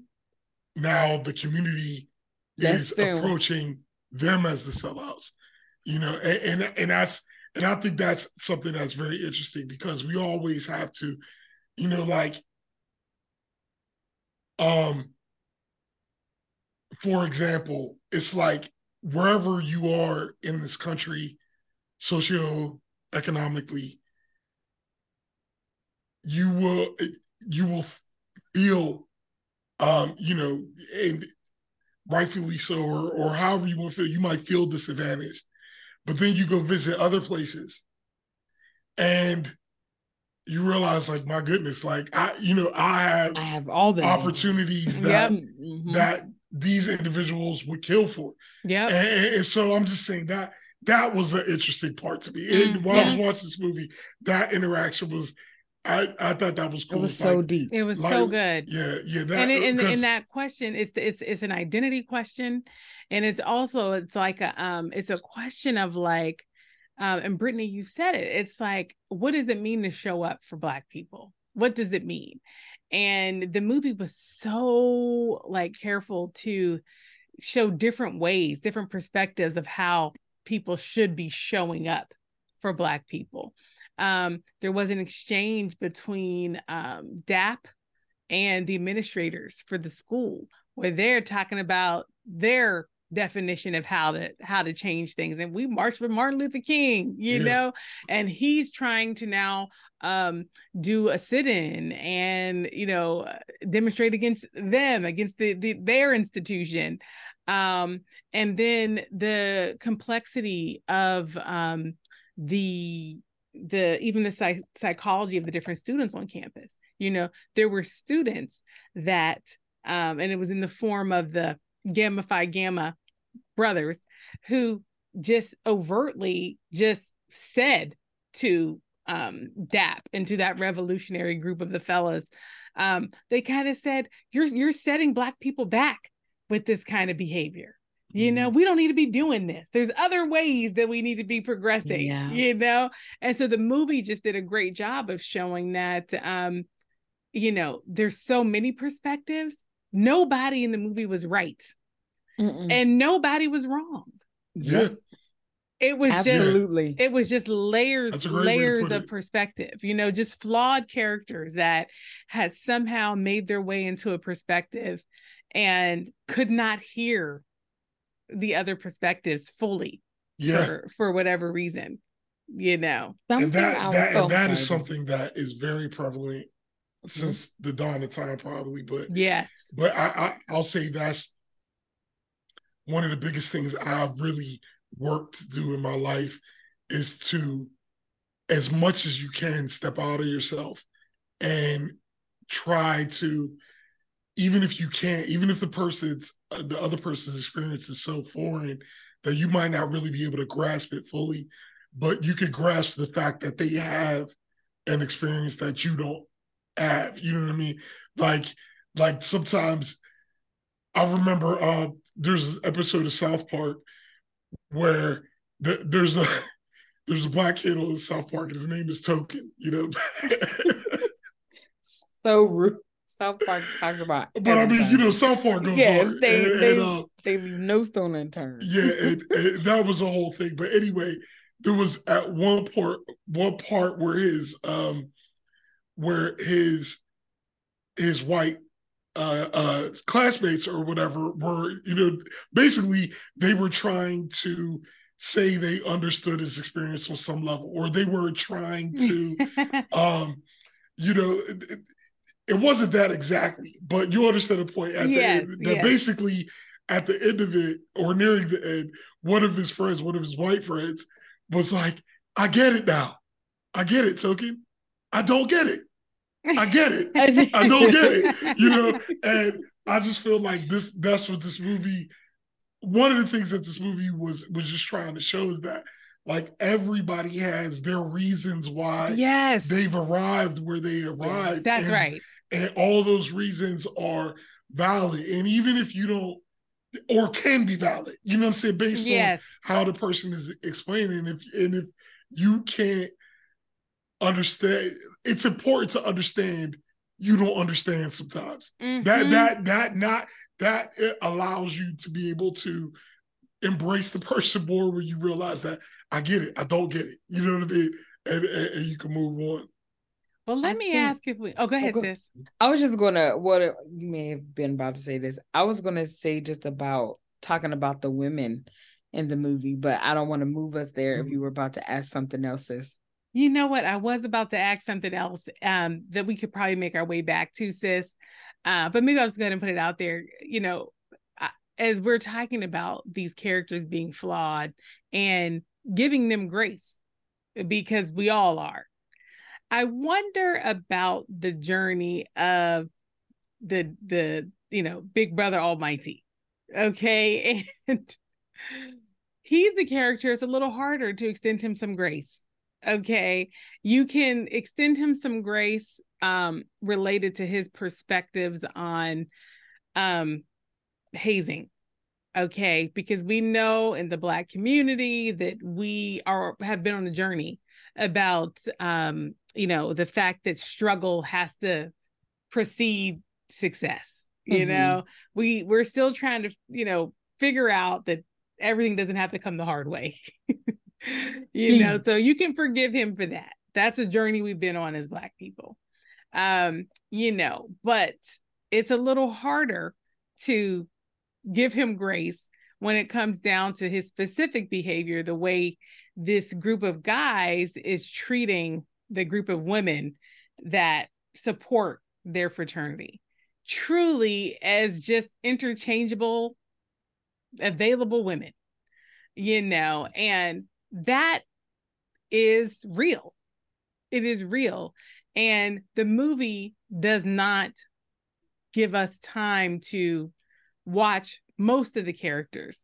now the community that's is fair. approaching them as the sellouts. You know, and, and and that's and I think that's something that's very interesting because we always have to, you know, like um for example, it's like wherever you are in this country, socio economically, you will you will feel, um, you know, and rightfully so, or or however you want to feel, you might feel disadvantaged. But then you go visit other places, and you realize, like, my goodness, like I, you know, I have I have all the opportunities that mm-hmm. that these individuals would kill for. Yeah, and, and so I'm just saying that that was an interesting part to me. And mm, while yeah. I was watching this movie, that interaction was I, I thought that was cool. It was so deep. It was like, so good. Yeah, yeah. That, and in, in, that question, it's it's it's an identity question, and it's also it's like a um it's a question of like, um and Brittany, you said it. It's like, what does it mean to show up for Black people? What does it mean? And the movie was so like careful to show different ways, different perspectives of how people should be showing up for Black people. Um, there was an exchange between um, DAP and the administrators for the school where they're talking about their definition of how to how to change things and we marched with martin luther king you yeah. know and he's trying to now um do a sit-in and you know demonstrate against them against the, the their institution um and then the complexity of um the the even the psych- psychology of the different students on campus. You know there were students that um and it was in the form of the gamma phi gamma brothers who just overtly just said to um dap and to that revolutionary group of the fellas um they kind of said you're you're setting black people back with this kind of behavior you know mm-hmm. we don't need to be doing this there's other ways that we need to be progressing yeah. you know and so the movie just did a great job of showing that um you know there's so many perspectives nobody in the movie was right Mm-mm. and nobody was wrong yeah it was Absolutely. just it was just layers layers of perspective you know just flawed characters that had somehow made their way into a perspective and could not hear the other perspectives fully yeah. for, for whatever reason, you know. and that, that, and that is something that is very prevalent mm-hmm. since the dawn of time, probably. But yes, but I, I I'll say that's one of the biggest things I've really worked to do in my life is to, as much as you can, step out of yourself and try to even if you can't, even if the person's uh, the other person's experience is so foreign that you might not really be able to grasp it fully, but you could grasp the fact that they have an experience that you don't have. You know what I mean? Like, like sometimes I remember uh, there's an episode of South Park where the, there's a there's a black kid on South Park and his name is Token. You know. so rude. South Park talks about. But everything. I mean, you know, South Park goes yes, hard. They and, they, and, uh, they leave no stone unturned. Yeah, and, and that was the whole thing. But anyway, there was at one part one part where his um where his his white uh, uh, classmates or whatever were, you know, basically they were trying to say they understood his experience on some level, or they were trying to, um, you know, it wasn't that exactly, but you understand the point. At yes, the end, that yes. basically at the end of it, or nearing the end, one of his friends, one of his white friends, was like, "I get it now. I get it, Token. I don't get it. I get it. I don't get it. You know." And I just feel like this. That's what this movie. One of the things that this movie was was just trying to show is that like everybody has their reasons why yes they've arrived where they arrived. That's and, right and all those reasons are valid. And even if you don't or can be valid, you know what I'm saying, based yes. on how the person is explaining. If and if you can't understand, it's important to understand you don't understand sometimes. Mm-hmm. That that that not that it allows you to be able to embrace the person more when you realize that I get it, I don't get it. You know what I mean? And, and, and you can move on. Well, let I me think, ask if we. Oh, go ahead, oh, go, sis. I was just gonna. What you may have been about to say this. I was gonna say just about talking about the women in the movie, but I don't want to move us there. Mm-hmm. If you were about to ask something else, sis. You know what? I was about to ask something else um, that we could probably make our way back to, sis. Uh, but maybe I was going to put it out there. You know, as we're talking about these characters being flawed and giving them grace, because we all are I wonder about the journey of the the you know Big Brother Almighty. Okay, and he's a character. It's a little harder to extend him some grace. Okay, you can extend him some grace um, related to his perspectives on um, hazing okay because we know in the black community that we are have been on a journey about um you know, the fact that struggle has to precede success. You Mhm. know, we we're still trying to, you know, figure out that everything doesn't have to come the hard way. you know, so you can forgive him for that. That's a journey we've been on as black people. Um, you know, but it's a little harder to give him grace when it comes down to his specific behavior, the way this group of guys is treating the group of women that support their fraternity. Truly as just interchangeable available women you know and that is real. It is real. And the movie does not give us time to watch most of the characters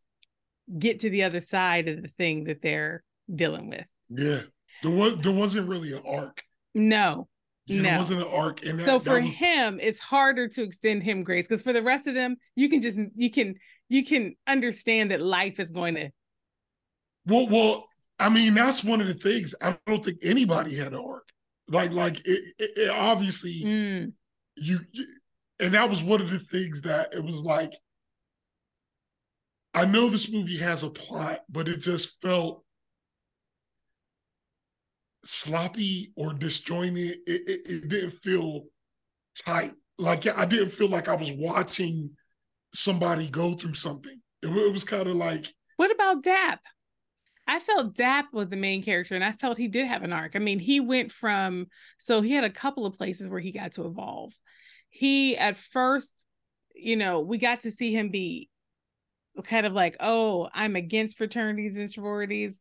get to the other side of the thing that they're dealing with. Yeah. There was there wasn't really an arc. no You know, No. There wasn't an arc. That, so for was, him it's harder to extend him grace because for the rest of them you can just you can you can understand that life is going to well, well, I mean, that's one of the things. I don't think anybody had an arc. Like, like it, it, it obviously Mm, you, you and that was one of the things that it was like I know this movie has a plot, but it just felt sloppy or disjointed. It, it, it didn't feel tight. Like I didn't feel like I was watching somebody go through something. It, it was kind of like, what about dap i felt dap was the main character and i felt he did have an arc i mean he went from so he had a couple of places where he got to evolve he at first you know we got to see him be kind of like oh i'm against fraternities and sororities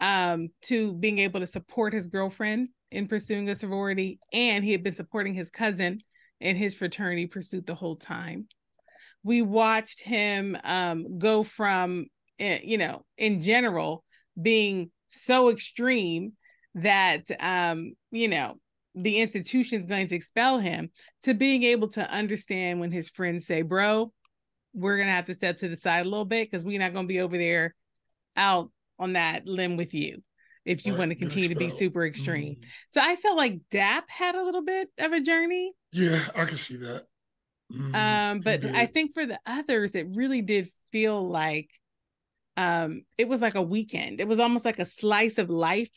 um to being able to support his girlfriend in pursuing a sorority and he had been supporting his cousin in his fraternity pursuit the whole time. We watched him um go from eh, you know in general being so extreme that um you know the institution's going to expel him to being able to understand when his friends say bro we're going to have to step to the side a little bit because we're not going to be over there out on that limb with you if you Right, want to continue to be super extreme. Mm, so i felt like dap had a little bit of a journey. Yeah, I can see that. Mm, um but i think for the others it really did feel like um it was like a weekend. It was almost like a slice of life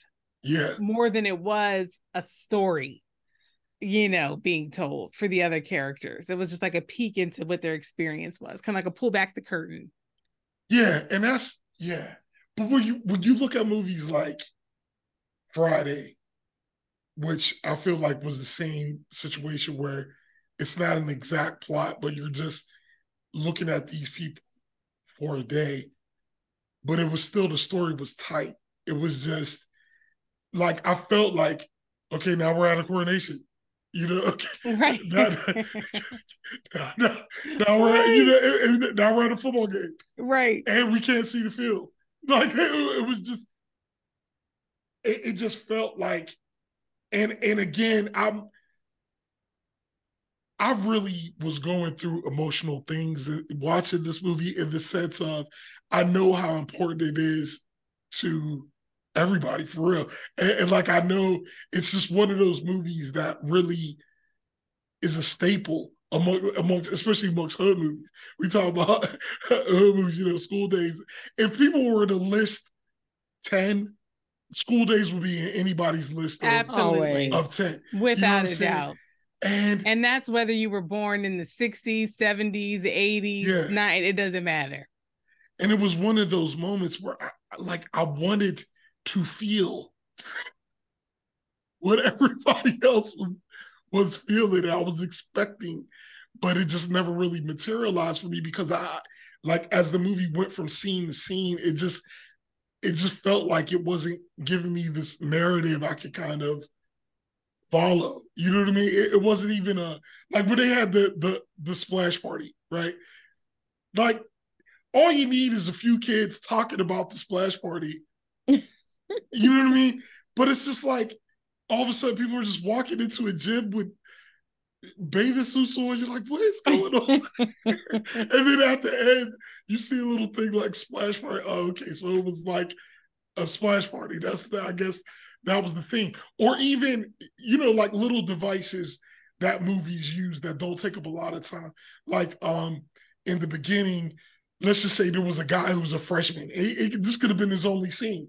yeah, more than it was a story you know being told for the other characters. It was just like a peek into what their experience was kind of like a pull back the curtain. Yeah, and that's yeah. But when you when you look at movies like Friday, which I feel like was the same situation where it's not an exact plot, but you're just looking at these people for a day. But it was still the story was tight. It was just like I felt like, okay, now we're at a coronation. You know, okay, right now, now, now, now we're at, you know, now we're at a football game right and we can't see the field. Like it, it was just, it, it just felt like, and and again, I'm, I really was going through emotional things uh, watching this movie in the sense of, I know how important it is to everybody for real, and, and like I know it's just one of those movies that really is a staple among amongst especially amongst hood movies. We talk about hood movies, you know, School Daze. If people were to list 10, School Daze would be in anybody's list of, absolutely of 10. without I'm a saying? doubt And and that's whether you were born in the 60s 70s 80s Yeah. nine it doesn't matter and it was one of those moments where I like I wanted to feel what everybody else was was feeling. I was expecting, but it just never really materialized for me because I like as the movie went from scene to scene, it just it just felt like it wasn't giving me this narrative I could kind of follow. You know what I mean? It, it wasn't even a like when they had the the the splash party, right? Like all you need is a few kids talking about the splash party. you know what I mean? But it's just like all of a sudden people are just walking into a gym with bathing suits on. You're like, what is going on? and then at the end, you see a little thing like splash party. Oh, okay. So it was like a splash party. That's the, I guess that was the thing. Or even, you know, like little devices that movies use that don't take up a lot of time. Like um in the beginning, let's just say there was a guy who was a freshman. It, it, this could have been his only scene.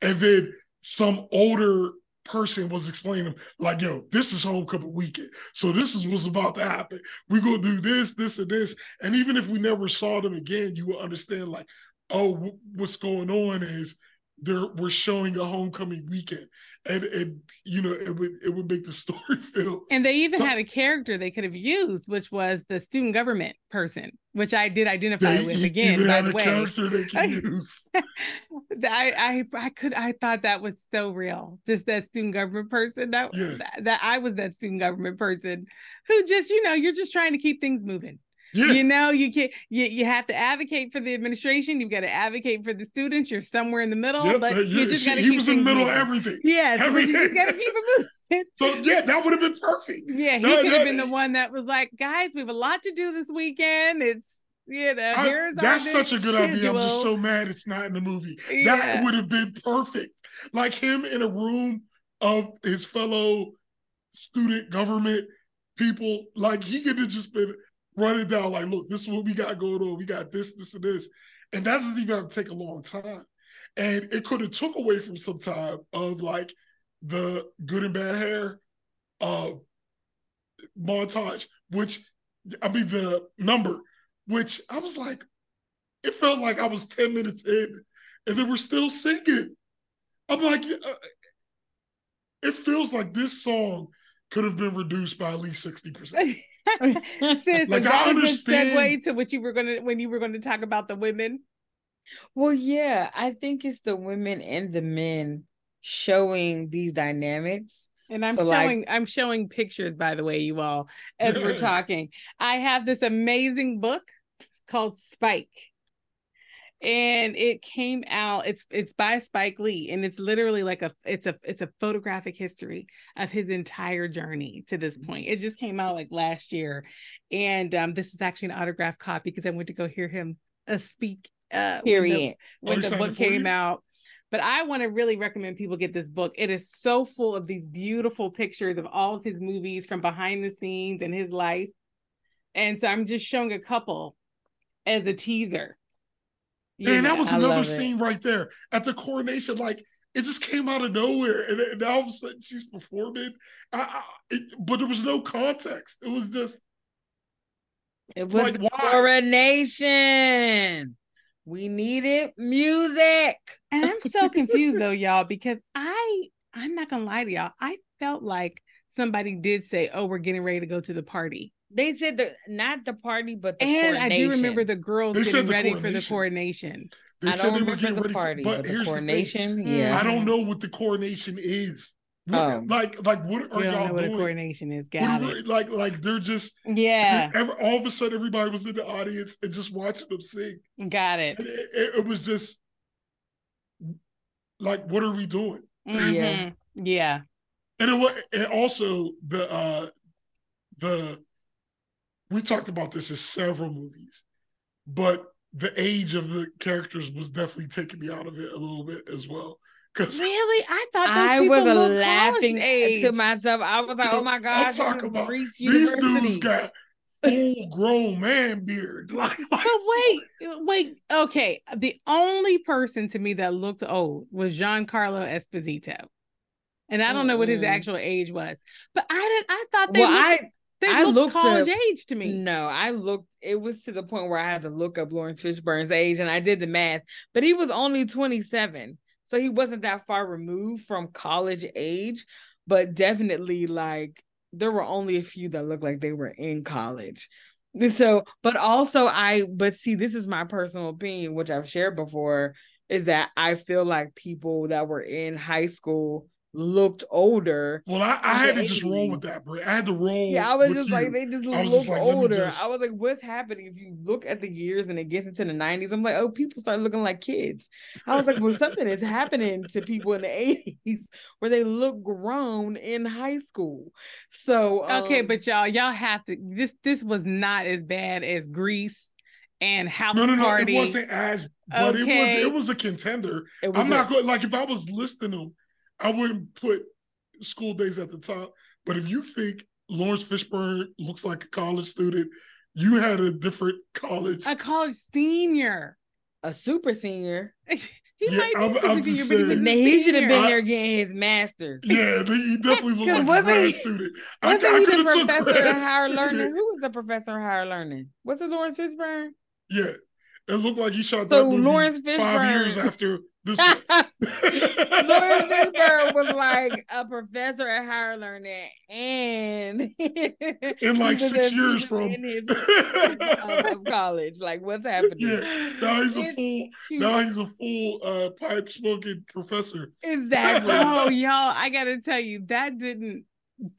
And then some older person was explaining like, yo, this is homecoming weekend. So this is what's about to happen. We're gonna do this, this, and this. And even if we never saw them again, you will understand like, oh, w- what's going on is they're we're showing a homecoming weekend. And and you know it would it would make the story feel and they even so, had a character they could have used which was the student government person which i did identify with again by the way. character they can use. I, I i could i thought that was so real. Just that student government person that, yeah. that that i was that student government person who just you know you're just trying to keep things moving yeah. You know, you can you, you have to advocate for the administration. You've got to advocate for the students. You're somewhere in the middle, Yep, but you yeah, just got to he keep was in the middle of moving. everything. Yes, but you just got to keep it moving. So yeah, that would have been perfect. Yeah, he No, could have no, been the one that was like, guys, we have a lot to do this weekend. It's you know, I- here's our that's such a good idea. I'm just so mad it's not in the movie. Yeah. That would have been perfect. Like him in a room of his fellow student government people. Like he could have just been running down, like, look, this is what we got going on. We got this, this, and this. And that doesn't even have to take a long time. And it could have took away from some time of like the good and bad hair uh montage, which I mean the number, which I was like, it felt like I was 10 minutes in and they were still singing. I'm like, uh, it feels like this song could have been reduced by at least 60%. Sis, Like, is I that a good understand- segue to what you were gonna when you were going to talk about the women? Well, yeah, I think it's the women and the men showing these dynamics. And I'm So, like- showing I'm showing pictures, by the way, you all, as we're talking. I have this amazing book called Spike. And it came out, it's it's by Spike Lee, and it's literally like a it's a it's a photographic history of his entire journey to this point. It just came out like last year. And um, this is actually an autographed copy because I went to go hear him uh, speak uh when the- Period. when the book came you? out. But I want to really recommend people get this book. It is so full of these beautiful pictures of all of his movies from behind the scenes and his life. And so I'm just showing a couple as a teaser. You Man, that was I another love it. scene right there at the coronation. Like it just came out of nowhere, and, and all of a sudden she's performing. I, I, it, but there was no context. It was just It was Like, the coronation. We needed music. and I'm so confused though, y'all, because I I'm not gonna lie to y'all. I felt like somebody did say, "Oh, we're getting ready to go to the party," They said the not the party, but the coronation. and I do remember the girls They getting the ready for the coronation. coronation. they I said don't they were remember getting the ready. party, for, but but the here's the coronation. Mm. Yeah. I don't know what the coronation is. What, Oh. Like, like what are You don't y'all know what a doing? coronation is. What Got are it. like, like they're just Yeah, every, all of a sudden everybody was in the audience and just watching them sing. got it. It, it, it was just like, what are we doing? Yeah. Mhm. Yeah. and it was and also the uh the we talked about this in several movies but the age of the characters was definitely taking me out of it a little bit as well because Really? I thought those I was looked laughing age. to myself. I was like, You "Oh know, my I'm gosh, this talking about Reese these University." dudes got full grown man beard like, But wait, wait. Okay, the only person to me that looked old was Giancarlo Esposito, and I don't know what his mm. actual age was. But I didn't. I thought they well, looked, I they I looked looked college up- age to me. no, I looked. It was to the point where I had to look up Laurence Fishburne's age, and I did the math. But he was only twenty seven, so he wasn't that far removed from college age. But definitely, like there were only a few that looked like they were in college. So, but also I, but see, this is my personal opinion, which I've shared before, is that I feel like people that were in high school looked older. well i, I had the to just roll with that bro i had to roll Yeah, I was with just you. like, they just look just like, older. just- I was like, what's happening? If you look at the years and it gets into the 90s, I'm like, oh, people start looking like kids. I was like, well, something is happening to people in the 80s where they look grown in high school. So, Okay, um, but y'all, y'all have to. This this was not as bad as Grease and House no no no Party. it wasn't as but Okay. it was it was a contender was i'm a- not going like if i was listing them I wouldn't put School Daze at the top. But if you think Laurence Fishburne looks like a college student, you had a different college. A college senior. A super senior. he Yeah, might be I'm- super I'm senior, just but he was saying. a Now, he should have been I- there getting his master's. Yeah, he definitely looked like a Wasn't grad he- student. Wasn't I, I he could the have took professor grad at higher student. learning? Who was the professor at higher learning? Was it Laurence Fishburne? Yeah, it looked like he shot So that movie Laurence five years after this. Laurence Fishburne was like a professor at higher learning, and In like six years from- his of, college. Like, what's happening? yeah, now he's a full. Now he's a full uh, pipe smoking professor. exactly. oh y'all i gotta tell you that didn't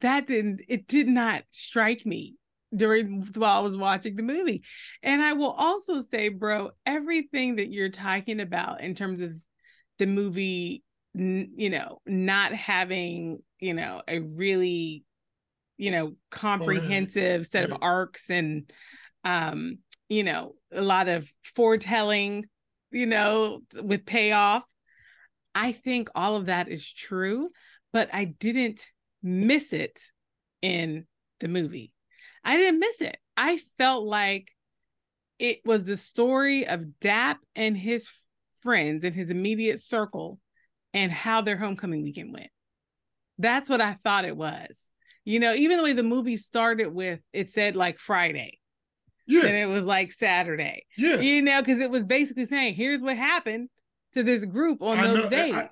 that didn't it did not strike me during while i was watching the movie. And i will also say bro everything that you're talking about in terms of the movie you know not having you know a really you know comprehensive set of arcs and um you know a lot of foretelling you know with payoff I think all of that is true, but I didn't miss it in the movie. I didn't miss it. I felt like it was the story of Dap and his friends and his immediate circle and how their homecoming weekend went. That's what I thought it was. You know, even the way the movie started with it said like Friday Yeah. and it was like Saturday yeah. you know, because it was basically saying, here's what happened to this group on I those know, days. I,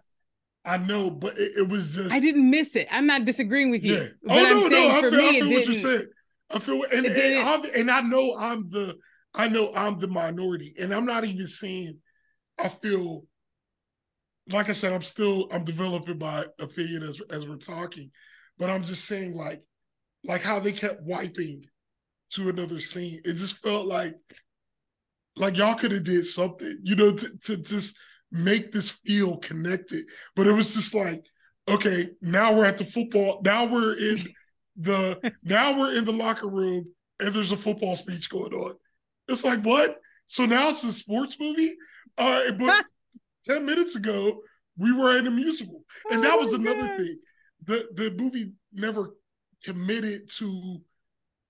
I know, but it, it was just. I didn't miss it. I'm not disagreeing with you. Yeah. Oh no, no. I feel, me, I feel what you're saying. I feel, and and, and I know I'm the, I know I'm the minority, and I'm not even saying. I feel, like I said, I'm still I'm developing my opinion as as we're talking, but I'm just saying like, like how they kept wiping to another scene. It just felt like, like y'all could have did something, you know, to, to just make this feel connected. But it was just like, okay, now we're at the football. Now we're in the now we're in the locker room and there's a football speech going on. It's like what? So now it's a sports movie? Right, but 10 minutes ago, we were in a musical. And that Oh was another gosh. thing. The the movie never committed to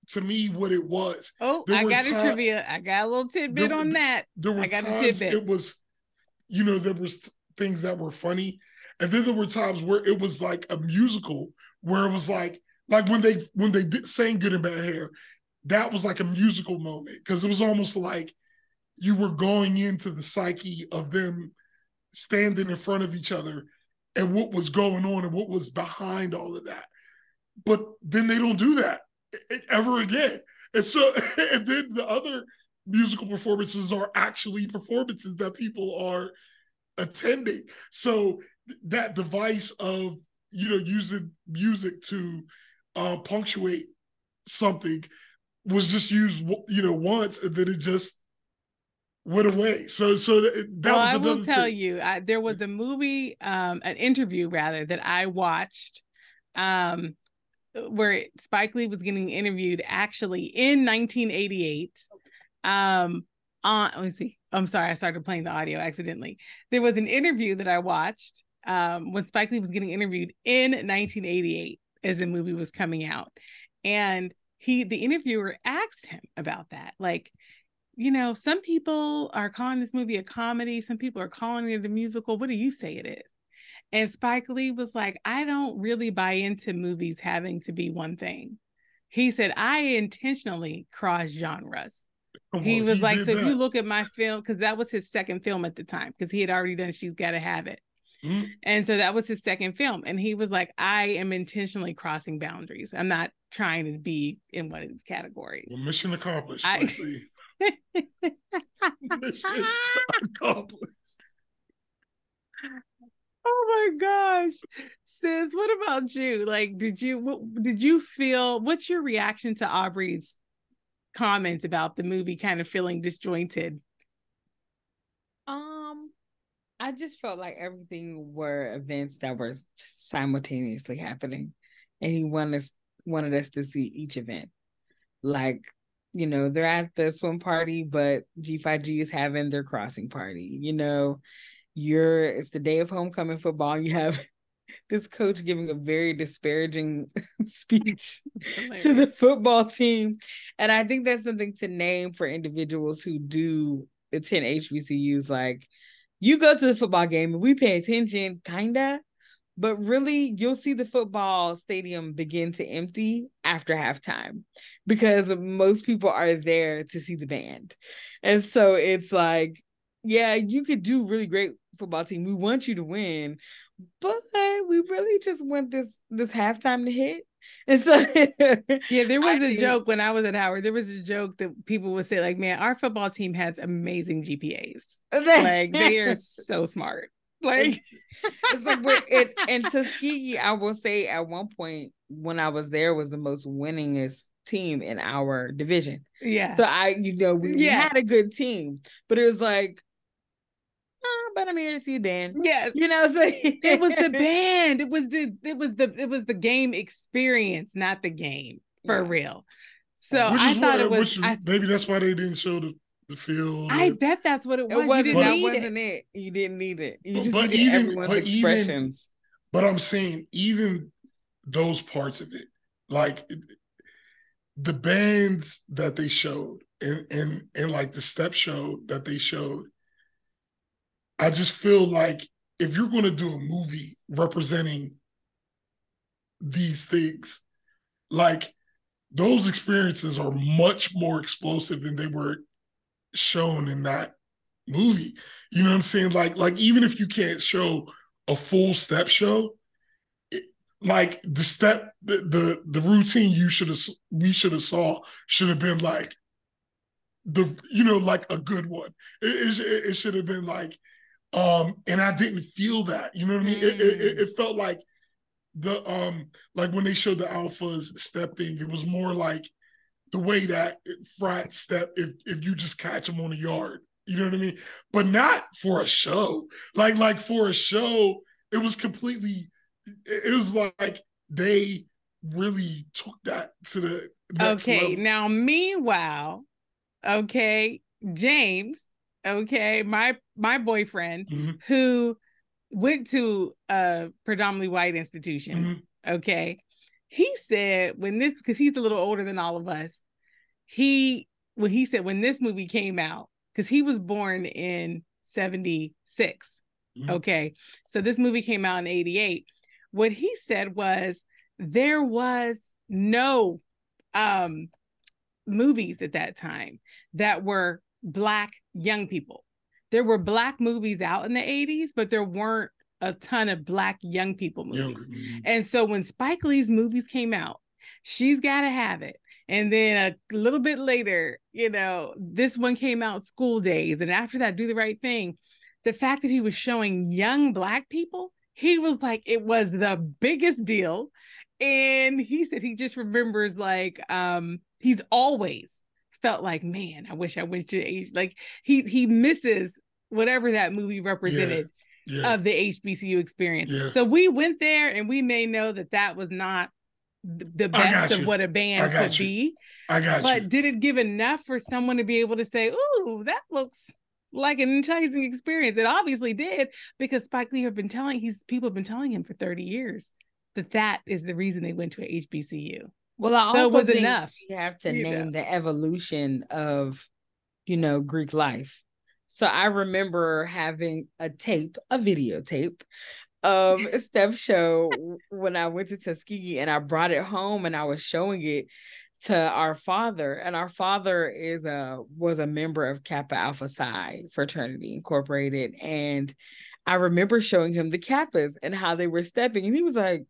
to me what it was. Oh, I got a ti- trivia. I got a little tidbit There- on that. There were I got a times tidbit. it was, you know, there was things that were funny, and then there were times where it was like a musical, where it was like, like when they when they did sang "Good and Bad Hair," that was like a musical moment because it was almost like you were going into the psyche of them standing in front of each other and what was going on and what was behind all of that. But then they don't do that ever again. And so, and then the other musical performances are actually performances that people are attending. So that device of you know using music to uh, punctuate something was just used you know once, and then it just went away. So so th- that well, was I will tell thing. you, I, there was a movie, um, an interview rather, that I watched, um, where Spike Lee was getting interviewed actually in 1988. Um, on let me see. I'm sorry, I started playing the audio accidentally. There was an interview that I watched um, when Spike Lee was getting interviewed in 1988 as the movie was coming out, and he, the interviewer, asked him about that, like you know, some people are calling this movie a comedy, some people are calling it a musical. What do you say it is? And Spike Lee was like, I don't really buy into movies having to be one thing. He said, I intentionally cross genres. Come He on, was like, so if you look at my film, because that was his second film at the time, because he had already done She's Gotta Have It. Mhm. And so that was his second film. And he was like, I am intentionally crossing boundaries. I'm not trying to be in one of these categories. Well, mission accomplished. I- mission accomplished. Oh my gosh. Sis, what about you? Like, did you what, did you feel what's your reaction to Aubrey's comments about the movie kind of feeling disjointed? I just felt like everything were events that were simultaneously happening, and he wanted us wanted us to see each event. Like, you know, they're at the swim party, but G Phi G is having their crossing party. You know, you're it's the day of homecoming football. You have this coach giving a very disparaging speech to the football team. And I think that's something to name for individuals who do attend HBCUs. Like, you go to the football game and we pay attention, kinda, but really you'll see the football stadium begin to empty after halftime because most people are there to see the band. And so it's like, yeah, you could do really great football team. We want you to win, but we really just want this this halftime to hit. And so yeah, there was I a joke when I was at Howard. There was a joke that people would say, like, man, our football team has amazing GPAs. like they are so smart. Like it's like we're it and Tuskegee, I will say at one point when I was there was the most winningest team in our division. Yeah. So I, you know, we, yeah. we had a good team, but it was like but I'm here to see a band. Yeah, you know, so it was the band. It was the it was the it was the game experience, not the game for yeah. real. So I thought it was. I, maybe that's why they didn't show the the field. I bet that's what it was. It wasn't, that wasn't it. it. You didn't need it. You just but even, but expressions. Even, but I'm saying even those parts of it, like the bands that they showed, and and and like the step show that they showed, I just feel like if you're going to do a movie representing these things, like those experiences are much more explosive than they were shown in that movie. You know what I'm saying? Like, like even if you can't show a full step show, it, like the step, the, the the routine you should have we should have saw should have been like the you know like a good one. It, it, it should have been like um, and I didn't feel that. You know what I mean? Mm. It, it, it, felt like the um, like when they showed the alphas stepping, it was more like the way that frat step if if you just catch them on the yard. You know what I mean? But not for a show. Like like for a show, it was completely. It was like they really took that to the okay. Level. Now, meanwhile, okay, James okay my my boyfriend mm-hmm. who went to a predominantly white institution mm-hmm. okay he said when this because he's a little older than all of us he when he said when this movie came out because he was born in 76 mm-hmm. okay so this movie came out in 88 what he said was there was no um movies at that time that were black young people. There were black movies out in the 80s, but there weren't a ton of black young people movies. Young, and so when Spike Lee's movies came out, She's Gotta Have It. And then a little bit later, you know, this one came out School Daze. And after that, Do the Right Thing. The fact that he was showing young black people, he was like, it was the biggest deal. And he said he just remembers like um he's always felt like, man, I wish I went to age. Like he he misses whatever that movie represented yeah, yeah. of the HBCU experience. Yeah. So we went there and we may know that that was not the best of what a band could you. be. I got but you. did it give enough for someone to be able to say, "Ooh, that looks like an enticing experience"? It obviously did because Spike Lee have been telling he's people have been telling him for thirty years that that is the reason they went to a HBCU. Well, I also was think enough. You have to you name know. the evolution of, you know, Greek life. So I remember having a tape, a videotape of step show when I went to Tuskegee and I brought it home and I was showing it to our father and our father is a was a member of Kappa Alpha Psi fraternity incorporated and I remember showing him the Kappas and how they were stepping and he was like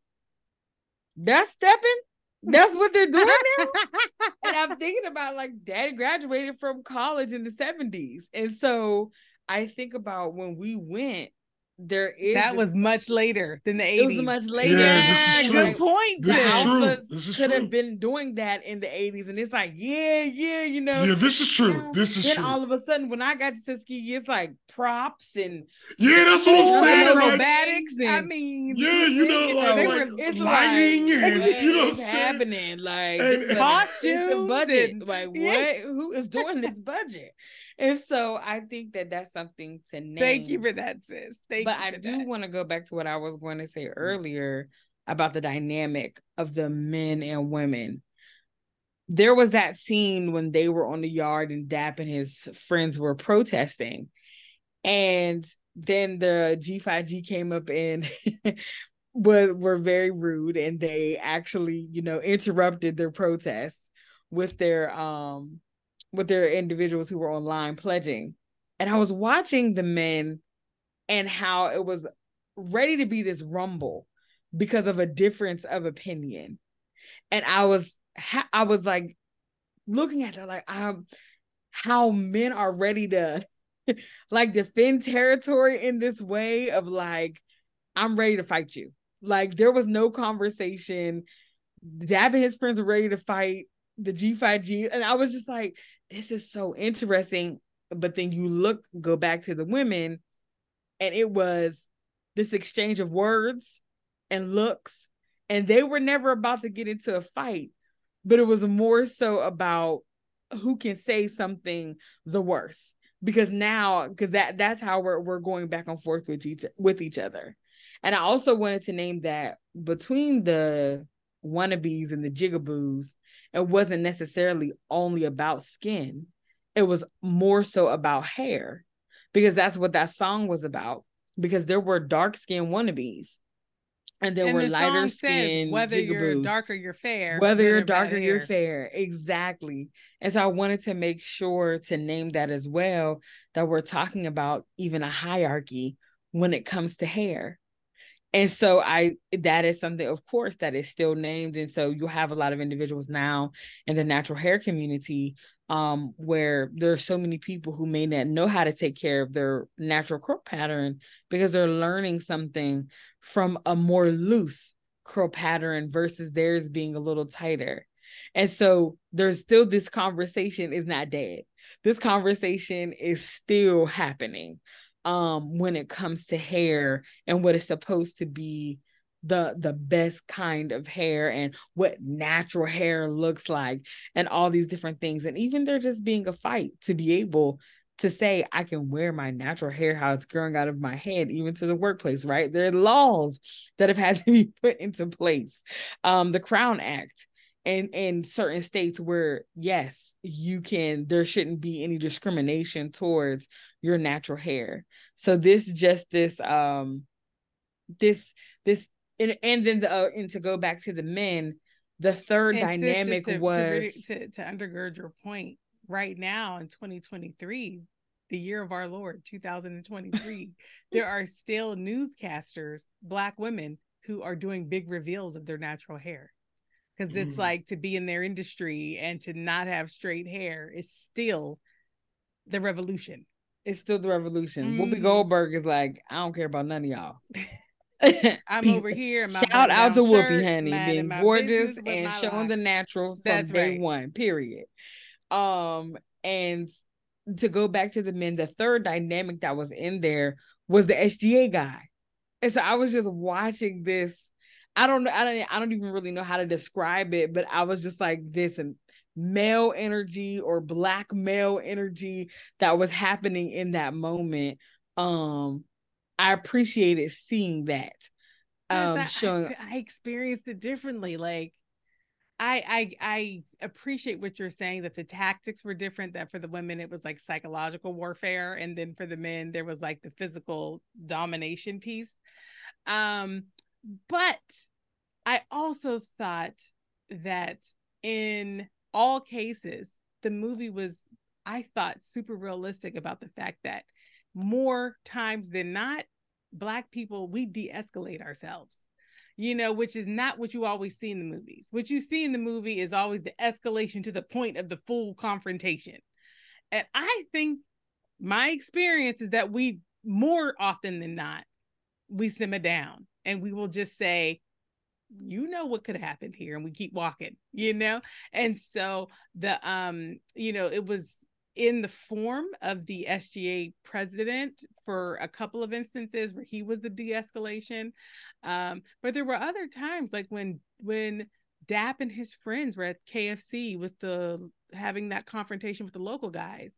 that's stepping that's what they're doing now. and I'm thinking about like daddy graduated from college in the 70s. And so I think about when we went there is that was much later than the 80s. It was much later. Yeah, yeah good point. This is true. This is could true. have been doing that in the 80s, and it's like, yeah, yeah, you know. Yeah, this is true. this is then true. all of a sudden, when I got to Tuskegee, it's like props and yeah, that's what I'm saying. Aerobatics. Like, and, I mean, yeah, you know, you like, like were, it's lighting like, and you know, what I'm happening like and, costumes, budget. And, like what? Yeah. Who is doing this budget? And so I think that that's something to name. Thank you for that, sis. Thank but I do want to go back to what I was going to say earlier about the dynamic of the men and women. There was that scene when they were on the yard and Dap and his friends were protesting. And then the G Phi G came up and were, were very rude and they actually, you know, interrupted their protests with their um with their individuals who were online pledging. And I was watching the men and how it was ready to be this rumble because of a difference of opinion. And I was I was like looking at it like um how men are ready to like defend territory in this way of like I'm ready to fight you. Like there was no conversation. Dap and his friends were ready to fight the G Phi G. And I was just like, this is so interesting. But then you look, go back to the women, and it was this exchange of words and looks. And they were never about to get into a fight, but it was more so about who can say something the worst. Because now, because that that's how we're we're going back and forth with each with each other. And I also wanted to name that between the wannabes and the jigaboos, it wasn't necessarily only about skin. It was more so about hair because that's what that song was about. Because there were dark skinned wannabes and there and were the lighter skin whether you're dark or you're fair whether you're dark or you're fair exactly and so i wanted to make sure to name that as well that we're talking about even a hierarchy when it comes to hair and so i that is something of course that is still named. And so you have a lot of individuals now in the natural hair community um where there's so many people who may not know how to take care of their natural curl pattern because they're learning something from a more loose curl pattern versus theirs being a little tighter. And so there's still this conversation is not dead. This conversation is still happening um when it comes to hair and what is supposed to be the the best kind of hair and what natural hair looks like and all these different things. And even there just being a fight to be able to say I can wear my natural hair how it's growing out of my head even to the workplace right? There are laws that have had to be put into place. Um the crown act and in certain states where yes you can there shouldn't be any discrimination towards your natural hair. So this just this um this this and and then the uh, and to go back to the men the third and dynamic to, was to, to, to undergird your point right now in 2023 the year of our lord 2023 there are still newscasters black women who are doing big reveals of their natural hair because it's mm. like to be in their industry and to not have straight hair is still the revolution. It's still the revolution. Mm. Whoopi Goldberg is like, I don't care about none of y'all. I'm over here. Shout out to Whoopi, honey, being gorgeous and showing life. the natural from That's day right. one. Period. Um, and to go back to the men, the third dynamic that was in there was the SGA guy, and so I was just watching this I don't know. I don't. I don't even really know how to describe it, but I was just like this and male energy or black male energy that was happening in that moment. Um, I appreciated seeing that. Um, I, showing I, I experienced it differently. Like I I I appreciate what you're saying that the tactics were different. That for the women it was like psychological warfare, and then for the men there was like the physical domination piece. Um, but I also thought that in all cases, the movie was, I thought, super realistic about the fact that more times than not, Black people, we de escalate ourselves, you know, which is not what you always see in the movies. What you see in the movie is always the escalation to the point of the full confrontation. And I think my experience is that we, more often than not, we simmer down and we will just say, you know what could happen here and we keep walking you know? And so the um you know it was in the form of the SGA president for a couple of instances where he was the de-escalation um but there were other times like when when Dap and his friends were at KFC with the having that confrontation with the local guys.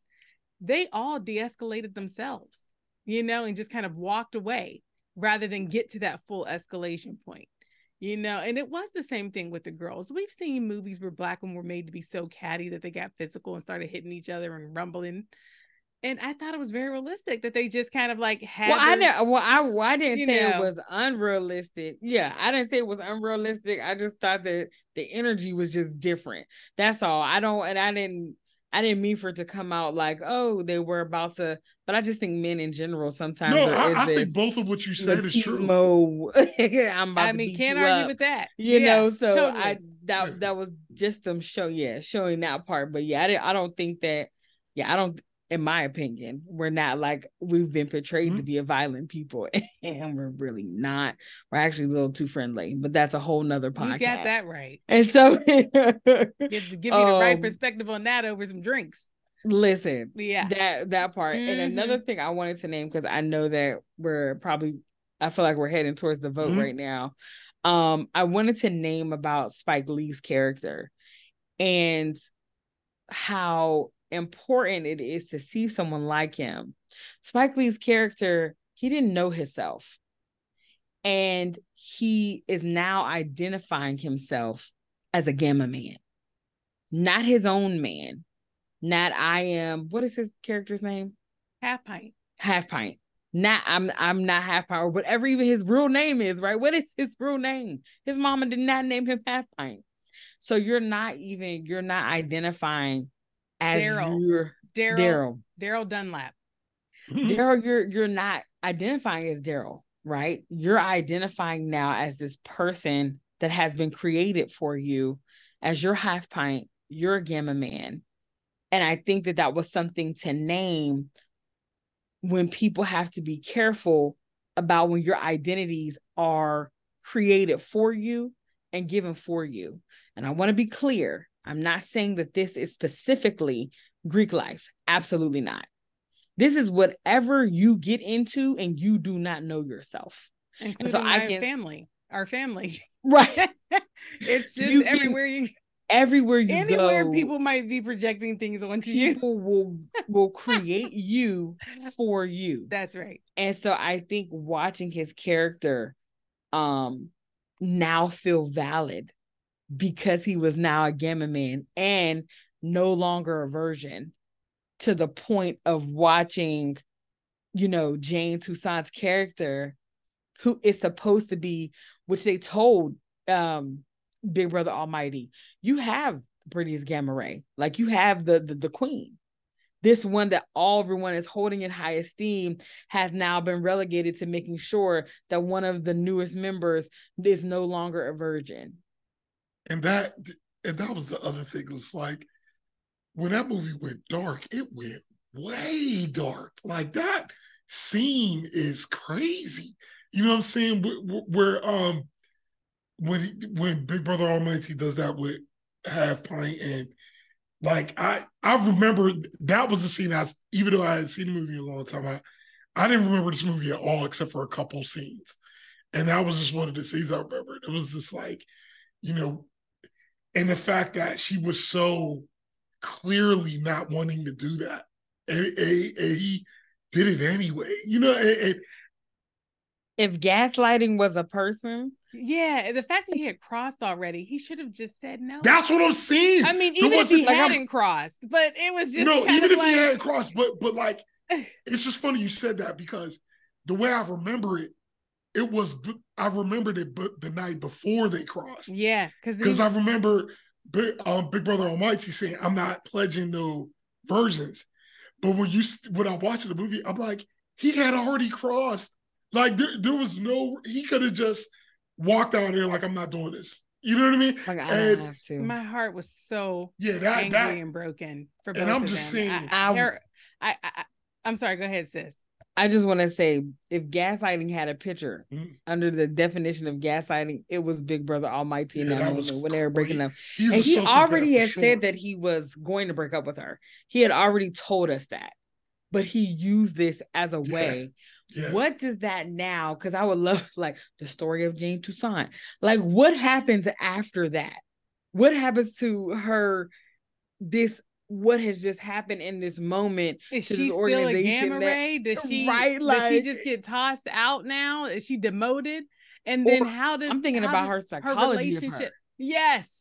They all de-escalated themselves you know, and just kind of walked away rather than get to that full escalation point. You know, and it was the same thing with the girls. We've seen movies where black women were made to be so catty that they got physical and started hitting each other and rumbling and I thought it was very realistic that they just kind of like had. Well, their, I didn't. Well, I, well, I didn't say know. it was unrealistic. Yeah, I didn't say it was unrealistic. I just thought that the energy was just different. That's all. I don't, and I didn't. I didn't mean for it to come out like, oh, they were about to. But I just think men in general sometimes. No, I, I think both of what you said is true. I'm about I mean, can't argue up, with that. You yeah, know, so totally. I that that was just them show, yeah, showing that part. But yeah, I didn't. I don't think that. Yeah, I don't in my opinion, we're not like we've been portrayed mm-hmm. to be a violent people, and we're really not. We're actually a little too friendly, but that's a whole nother podcast. You got that right. And so, give, give me um, the right um, perspective on that over some drinks. Listen, yeah, that that part. Mm-hmm. And another thing I wanted to name because I know that we're probably, I feel like we're heading towards the vote mm-hmm. right now. Um, I wanted to name about Spike Lee's character and how important it is to see someone like him. Spike Lee's character, he didn't know himself. And he is now identifying himself as a gamma man, not his own man. Not I am, what is his character's name? Half pint. Half pint. Not I'm I'm not half pint or whatever even his real name is, right? What is his real name? His mama did not name him half pint. So you're not even you're not identifying as Daryl. Daryl. Daryl Dunlap. Daryl, you're you're not identifying as Daryl, right? You're identifying now as this person that has been created for you as your half pint, you're a gamma man. And I think that that was something to name when people have to be careful about when your identities are created for you and given for you. And I want to be clear I'm not saying that this is specifically Greek life. Absolutely not. This is whatever you get into and you do not know yourself. Including and so I can family, our family. Right. it's just you everywhere you everywhere you anywhere go, people might be projecting things onto you. People will will create you for you. That's right. And so I think watching his character um now feel valid because he was now a gamma man and no longer a virgin to the point of watching you know jane toussaint's character who is supposed to be which they told um big brother almighty you have prettiest gamma ray. Like you have the, the the queen. This one that all everyone is holding in high esteem has now been relegated to making sure that one of the newest members is no longer a virgin and that and that was the other thing. It was like when that movie went dark, it went way dark. Like that scene is crazy. You know what I'm saying? Where, where um when he, when Big Brother Almighty does that with Half Pint and like I I remember that was the scene I even though I had seen the movie a long time I I didn't remember this movie at all except for a couple scenes and that was just one of the scenes I remembered. It was just like you know and the fact that she was so clearly not wanting to do that, and, and, and he did it anyway. You know, and, if gaslighting was a person, yeah, the fact that he had crossed already, he should have just said no. That's what I'm saying. I mean, even if he like hadn't I'm, crossed, but it was just no. Even if like... he hadn't crossed, but but like, it's just funny you said that because the way I remember it, it was I remembered it but the night before they crossed. Yeah, because because I remember Big, um, Big Brother Almighty saying I'm not pledging no versions, but when you when I watched the movie, I'm like he had already crossed. Like there, there was no he could have just walked out there like I'm not doing this. You know what I mean? Like I and, have to. My heart was so yeah that, angry that, and broken for both and I'm just them. saying I, I, I, I, I'm sorry. Go ahead, sis. I just want to say if gaslighting had a picture mm-hmm. under the definition of gaslighting, it was Big Brother Almighty in that, that moment when they were breaking up. He's and he already had sure. said that he was going to break up with her. He had already told us that, but he used this as a way. Yeah. Yeah. What does that now? Because I would love like the story of Jane Toussaint. Like, what happens after that? What happens to her? This what has just happened in this moment Is to she this still a organization gamma that- ray? Does she Right, does she just get tossed out now? Is she demoted? And then how does I'm thinking about her psychology of her. Yes.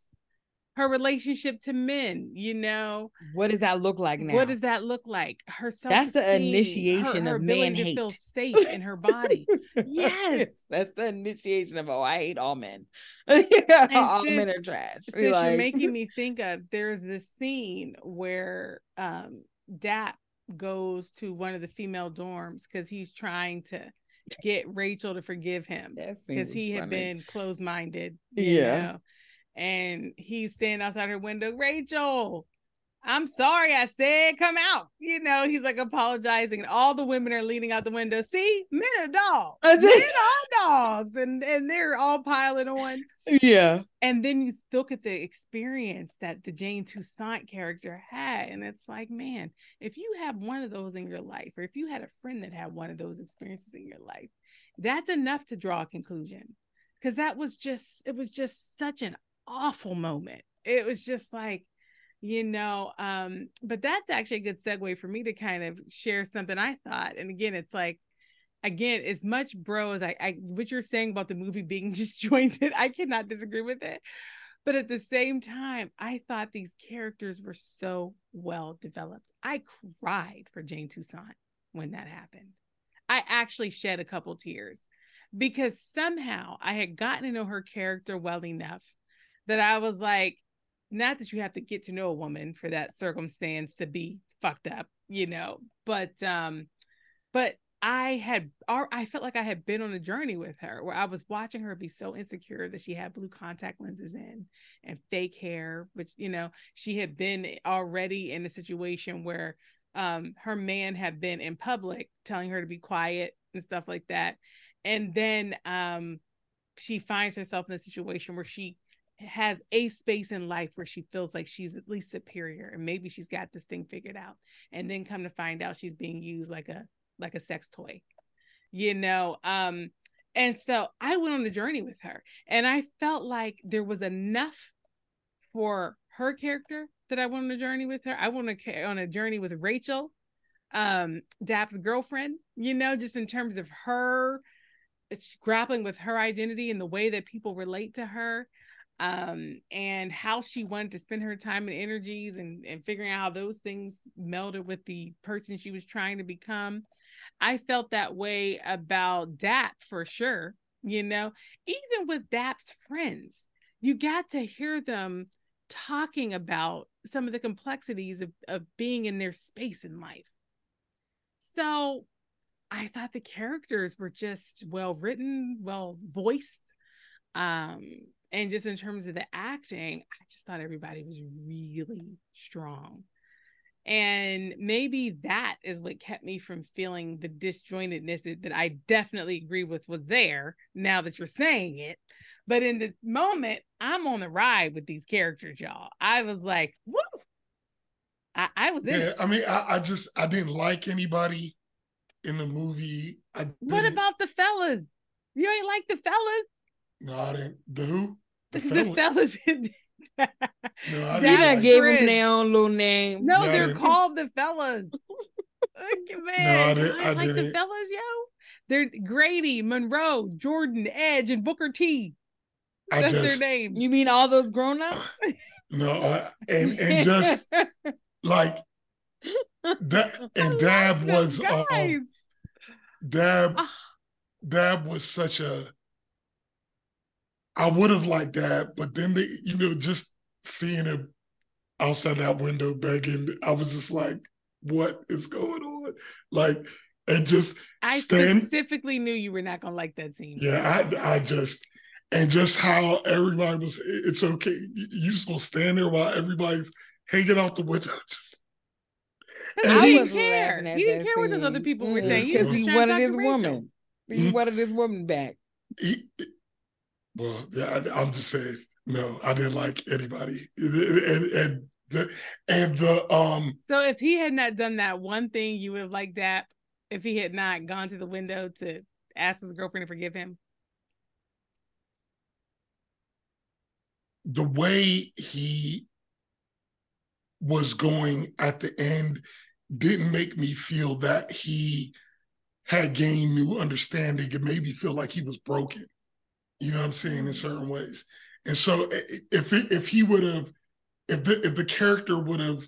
Her relationship to men, you know. What does that look like now? What does that look like? Her That's the initiation her, her of man to hate. feel safe in her body. Yes. that's the initiation of oh, I hate all men. yeah, all sis- men are trash. Sis, Like- you're making me think of there's this scene where um Dap goes to one of the female dorms because he's trying to get Rachel to forgive him because he had funny. been closed minded. Yeah. Know? And he's standing outside her window, Rachel. I'm sorry, I said come out. You know, he's like apologizing, and all the women are leaning out the window. See, men are dogs. Men are dogs, and and they're all piling on. Yeah. And then you look at the experience that the Jane Toussaint character had, and it's like, man, if you have one of those in your life, or if you had a friend that had one of those experiences in your life, that's enough to draw a conclusion. Because that was just, it was just such an awful moment. It was just like, you know, um, but that's actually a good segue for me to kind of share something I thought. And again, it's like, again, as much bro as I, I what you're saying about the movie being disjointed, I cannot disagree with it. But at the same time, I thought these characters were so well developed. I cried for Jane Toussaint when that happened. I actually shed a couple tears because somehow I had gotten to know her character well enough that I was like, not that you have to get to know a woman for that circumstance to be fucked up, you know, but um, but I had I felt like I had been on a journey with her where I was watching her be so insecure that she had blue contact lenses in and fake hair, which you know, she had been already in a situation where um her man had been in public telling her to be quiet and stuff like that. And then um she finds herself in a situation where she has a space in life where she feels like she's at least superior and maybe she's got this thing figured out and then come to find out she's being used like a like a sex toy you know um and so i went on a journey with her and i felt like there was enough for her character that i went on a journey with her. I went on a, journey with rachel um dap's girlfriend you know just in terms of her grappling with her identity and the way that people relate to her um and how she wanted to spend her time and energies and and figuring out how those things melded with the person she was trying to become. I felt that way about dap for sure you know even with dap's friends you got to hear them talking about some of the complexities of, of being in their space in life. So i thought the characters were just well written well voiced um and just in terms of the acting i just thought everybody was really strong. And maybe that is what kept me from feeling the disjointedness that, that i definitely agree with was there now that you're saying it. But in the moment i'm on the ride with these characters y'all. I was like woo! I, I was in Yeah, it. I mean, I, I just I didn't like anybody in the movie. What about the fellas? You ain't like the fellas no? I didn't. The who? The the fella? fellas in No, I didn't done That's gave Chris. them their own little name. No, Yeah, I they're called the fellas. Man, I didn't- I, I like the fellas, yo. They're Grady, Monroe, Jordan, Edge, and Booker T. I That's just their names. You mean all those grown ups? no, I, and and just like that. And Dap was uh. Dap. Ah. Dap was such a. I would have liked that, but then they, you know, just seeing him outside that window begging, I was just like, "What is going on?" Like, and just I stand- specifically knew you were not gonna like that scene. Yeah, I I just and just how everybody was. It's okay. You you just gonna stand there while everybody's hanging out the window. Just Because And he he- didn't care. He didn't that care what those other people were Mm, saying. He was because just he trying to wanted his Rachel. woman. He wanted his woman back. he, well, yeah, I, I'm just saying. No, I didn't like anybody, and and, and the and the um So if he had not done that one thing, you would have liked that. If he had not gone to the window to ask his girlfriend to forgive him. the way he was going at the end didn't make me feel that he had gained new understanding. It made me feel like he was broken. You know what I'm saying? In certain ways. And so if it, if he would have if the if the character would have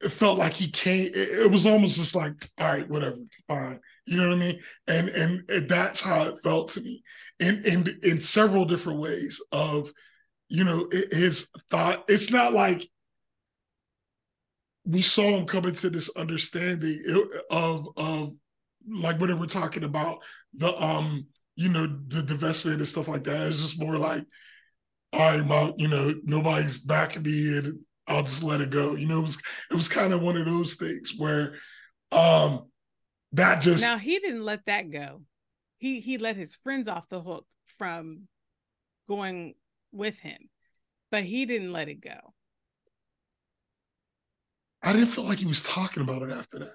it felt like he came it, it, was almost just like all right whatever fine. You know what i mean? And, and and that's how it felt to me. In in in several different ways of you know his thought it's not like we saw him come into this understanding of of like when we're talking about the um you know the divestment and stuff like that it's just more like all right my you know nobody's backing me and i'll just let it go you know it was it was kind of one of those things where um that just now he didn't let that go he he let his friends off the hook from going with him but he didn't let it go I didn't feel like he was talking about it after that.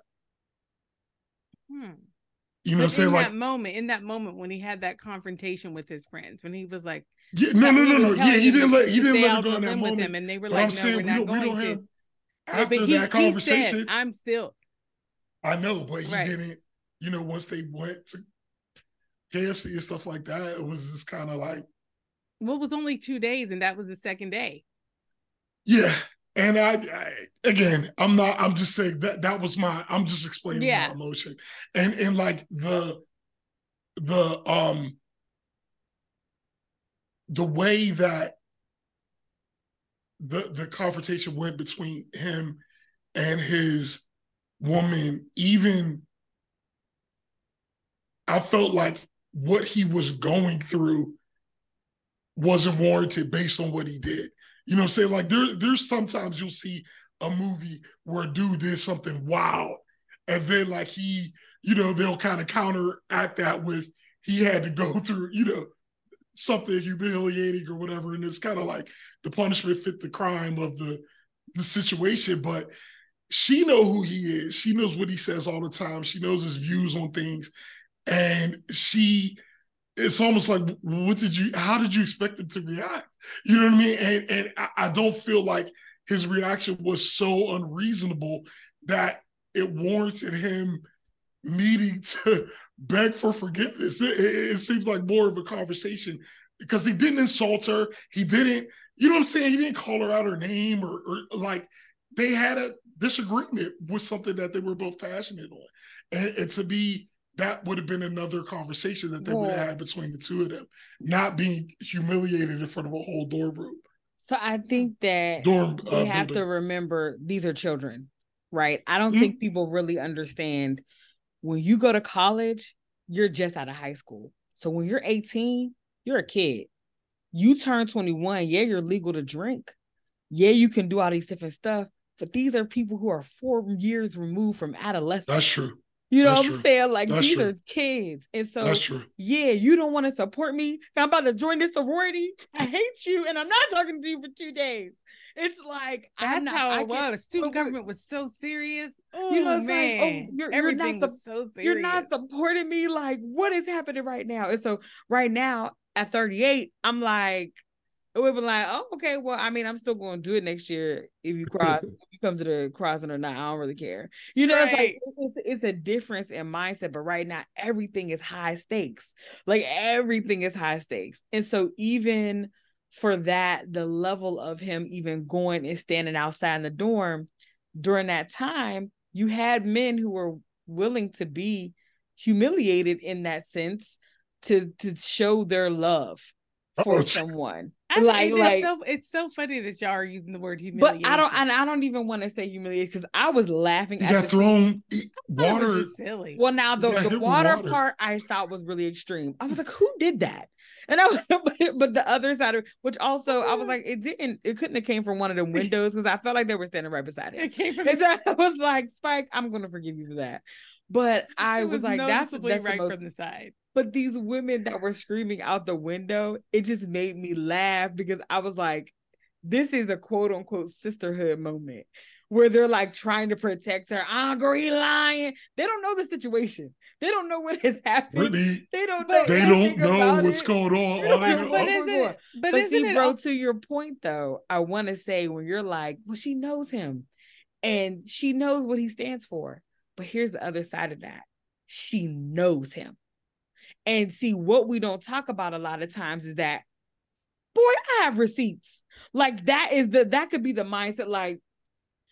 Hmm. You know what I'm saying? In like that moment, in that moment when he had that confrontation with his friends, when he was like, yeah, no, no, no, no. Yeah, he didn't let he didn't let it go in that moment. And they were like, I'm no, we're not we going to. After he, that conversation, said, I'm still. I know, but he right. didn't. You know, once they went to KFC and stuff like that, it was just kind of like. Well, it was only two days, and that was the second day. Yeah, and I, I, again, I'm not. I'm just saying that that was my. I'm just explaining yeah. my emotion, and and like the the um the way that the the confrontation went between him and his woman, even I felt like what he was going through wasn't warranted based on what he did. You know what I'm saying? Like there, there's sometimes you'll see a movie where a dude did something wild, and then like he, you know, they'll kind of counteract that with he had to go through, you know, something humiliating or whatever. And it's kind of like the punishment fit the crime of the the situation. But she know who he is. She knows what he says all the time. She knows his views on things. And she it's almost like what did you how did you expect him to react? You know what i mean? And and I, don't feel like his reaction was so unreasonable that it warranted him needing to beg for forgiveness. It, it, it seems like more of a conversation because he didn't insult her. He didn't you know what i'm saying? He didn't call her out her name or, or like they had a disagreement with something that they were both passionate on. And, and to be that would have been another conversation that they would have had between the two of them, not being humiliated in front of a whole dorm room. So I think that dorm, uh, we have building. to remember these are children, right? I don't mm-hmm. think people really understand when you go to college, you're just out of high school. So when you're 18, you're a kid. You turn 21, yeah, you're legal to drink. Yeah, you can do all these different stuff, but these are people who are four years removed from adolescence. That's true. You know That's what I'm true. saying? Like That's these true. are kids. And so yeah, you don't want to support me. I'm about to join this sorority. I hate you and I'm not talking to you for two days. It's like that's not, how it was. The student government was so serious. Oh you know, oh, man, like, oh, you're, everything you're not, was so serious. You're not supporting me. Like, what is happening right now? And so right now at 38, I'm like, it would be like, oh, okay, well, I mean, I'm still going to do it next year if you cross, if you come to the crossing or not. I don't really care. You know, right. it's like it's, it's a difference in mindset, but right now everything is high stakes. Like everything is high stakes, and so even for that, the level of him even going and standing outside in the dorm during that time, you had men who were willing to be humiliated in that sense to to show their love oh, for oh, someone. I like, like it's so, it's so funny that y'all are using the word humiliation. But I don't, and I don't even want to say humiliation because I was laughing. You got thrown water. Silly. Well, now the, the water, water, part I thought was really extreme. I was like, who did that? And I was, but, but the other side of which also I was like, it didn't, it couldn't have came from one of the windows because I felt like they were standing right beside it. It came from. And so I was like, Spike, I'm gonna forgive you for that. But I was, was, like, that's, that's right most, from the side. But these women that were screaming out the window, it just made me laugh because I was like, this is a quote unquote sisterhood moment where they're like trying to protect her. Ah, girl, he lying. They don't know the situation. They don't know what has happened. Brittany, They don't know. they don't know about what's it. going on. They All don't they know know- but what's isn't going on. it? But, But, isn't see, it? bro, al- to your point though, I want to say when you're like, well, she knows him and she knows what he stands for. But here's the other side of that. She knows him. And see, what we don't talk about a lot of times is that, boy, I have receipts. Like that is the that could be the mindset. Like,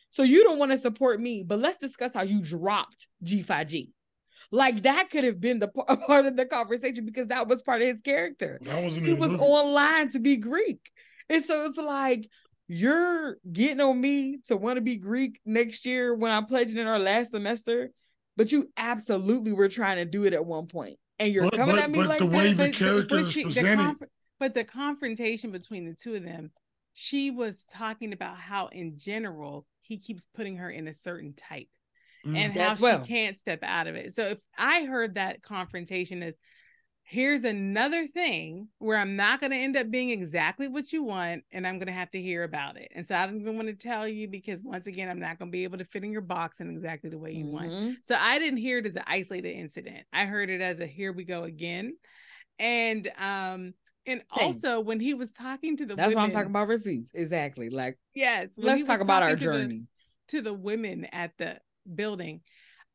so you don't want to support me, but let's discuss how you dropped G Phi G. Like that could have been the part of the conversation because that was part of his character he was movie. online to be Greek. And so it's like you're getting on me to want to be Greek next year when I'm pledging in our last semester, but you absolutely were trying to do it at one point. And you're But- coming but- at me but like the way that. the but- character but is she- the presented- conf- but the confrontation between the two of them, she was talking about how, in general, he keeps putting her in a certain type Mm. and how As well. she can't step out of it. So if I heard that confrontation as here's another thing where I'm not going to end up being exactly what you want and I'm going to have to hear about it. And so I don't even want to tell you because once again, I'm not going to be able to fit in your box in exactly the way you want. Mhm. So I didn't hear it as an isolated incident. I heard it as a here we go again. And um and Same. also when he was talking to the That's women, why I'm talking about receipts. Exactly. Like Yes, when let's talk about our to the- journey. to the women at the building,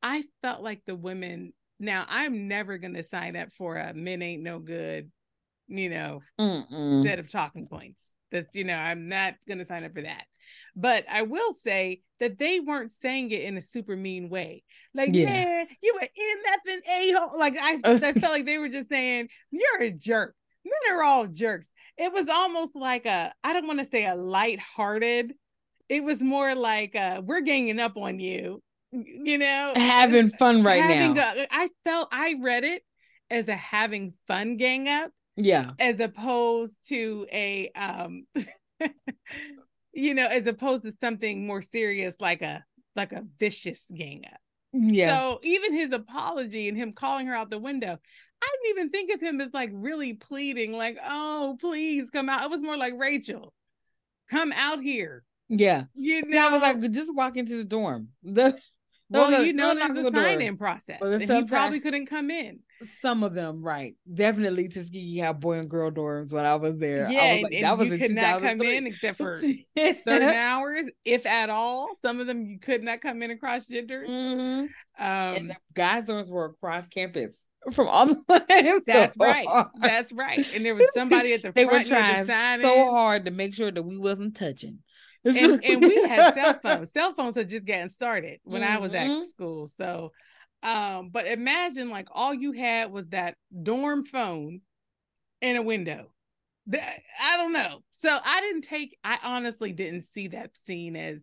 I felt like the women. Now, I'm never going to sign up for a men ain't no good, you know, Mm-mm. set of talking points. That's, you know, I'm not going to sign up for that. But I will say that they weren't saying it in a super mean way. Like, Yeah. man, you an MF and a hole. Like, I, I felt like they were just saying, you're a jerk. Men are all jerks. It was almost like a, I don't want to say a lighthearted. It was more like uh, we're ganging up on you, you know, Having fun right having now. a- I felt I read it as a having fun gang up yeah. as opposed to a um you know as opposed to something more serious like a like a vicious gang up Yeah. so even his apology and him calling her out the window i didn't even think of him as like really pleading like oh please come out it was more like rachel come out here yeah. you know Yeah, I was like, just walk into the dorm. The well you know there's a on the door. sign-in process Well, and he probably couldn't come in some of them, right? Definitely Tuskegee had boy and girl dorms when I was there. yeah I was like, and that was you could not come in except for certain hours, if at all. Some of them you could not come in across gender. Mhm. and Um, the guys' dorms were across campus from all the way. that's so right. hard. That's right. And there was somebody at the they front near the trying so hard to make sure that we wasn't touching. And, and we had cell phones. Cell phones had just gotten started when I was at school. So, um, but imagine like all you had was that dorm phone and a window. That, I don't know. So I didn't take. I honestly didn't see that scene as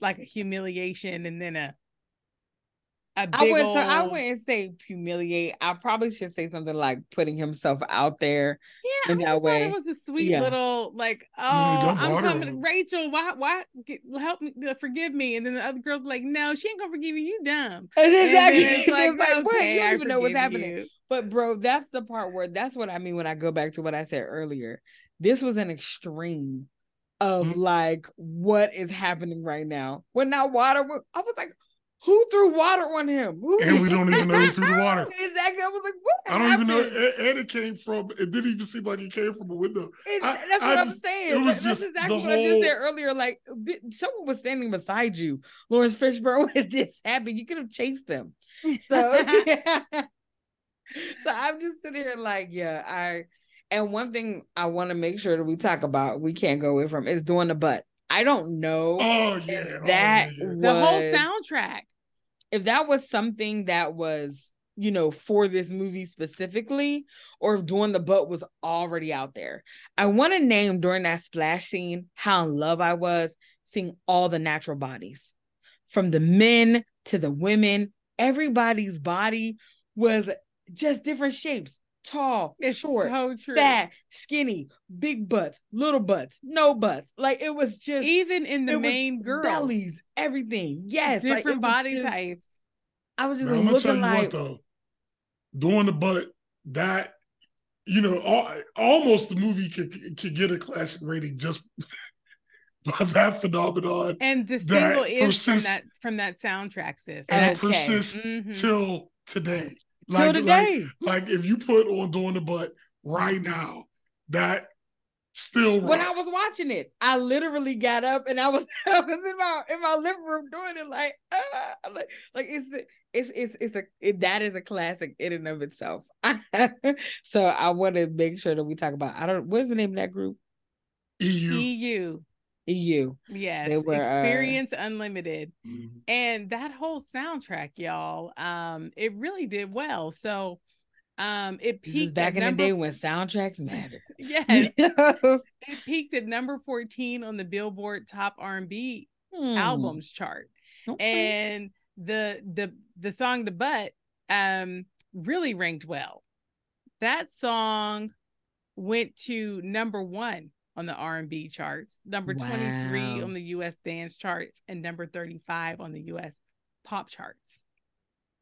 like a humiliation and then a a big I would, so I wouldn't say humiliate. I probably should say something like putting himself out there. Yeah, in I that just way. it was a sweet Yeah. little like, oh, mean, don't I'm coming, him. Rachel. Why, why, get, help me, uh, forgive me. And then the other girl's like, no, she ain't gonna forgive you. You dumb. And then Exactly. it's like, It's like, what? okay, You don't even know what's happening. you. But bro, that's the part where that's what I mean when I go back to what I said earlier. This was an extreme of Mhm. like what is happening right now. When now water, I was like, who threw water on him? Who And we don't even know who threw the water. exactly. I was like, what? I don't even know. And, and it came from. It didn't even seem like it came from a window. It's- I- that's I what I'm just- saying. it was That- just that's exactly the what I just said earlier. Like did- someone was standing beside you, Laurence Fishburne. When this happened, you could have chased them. So, so I'm just sitting here like, yeah, I. And one thing I want to make sure that we talk about, we can't go away from, is doing the butt. I don't know Oh if yeah, oh, that yeah, yeah. The whole soundtrack. If that was something that was you know for this movie specifically or if doing the butt was already out there. I want to name during that splash scene how in love i was seeing all the natural bodies. From the men to the women everybody's body was just different shapes tall It's short so true. fat skinny big butts little butts no butts like it was just Even in the main girls, bellies everything yes different was body just- types. I was just Now, I'm gonna tell looking you like what though, doing the butt that you know, al- almost the movie could could get a classic rating just by that phenomenon. And the single is from that from that soundtrack, sis. and it Okay. persists Mhm. till today. Till Like, like, today. like if you put on doing the butt right now, that still when I was watching it, I literally got up and I was I was in my in my living room doing it like ah, like like it's it's it's it's a it, that is a classic in and of itself. so I want to make sure that we talk about I don't what's the name of that group? EU. EU. EU. Yes. They were, uh, Experience Unlimited. Mhm. and that whole soundtrack y'all um it really did well so um it peaked back in the day f- when soundtracks mattered. yes it peaked at number 14 on the billboard top r&b Hmm. albums chart Okay. and the the the song the butt um really ranked well that song went to number one on the r&b charts number 23 on the us dance charts and number 35 on the us pop charts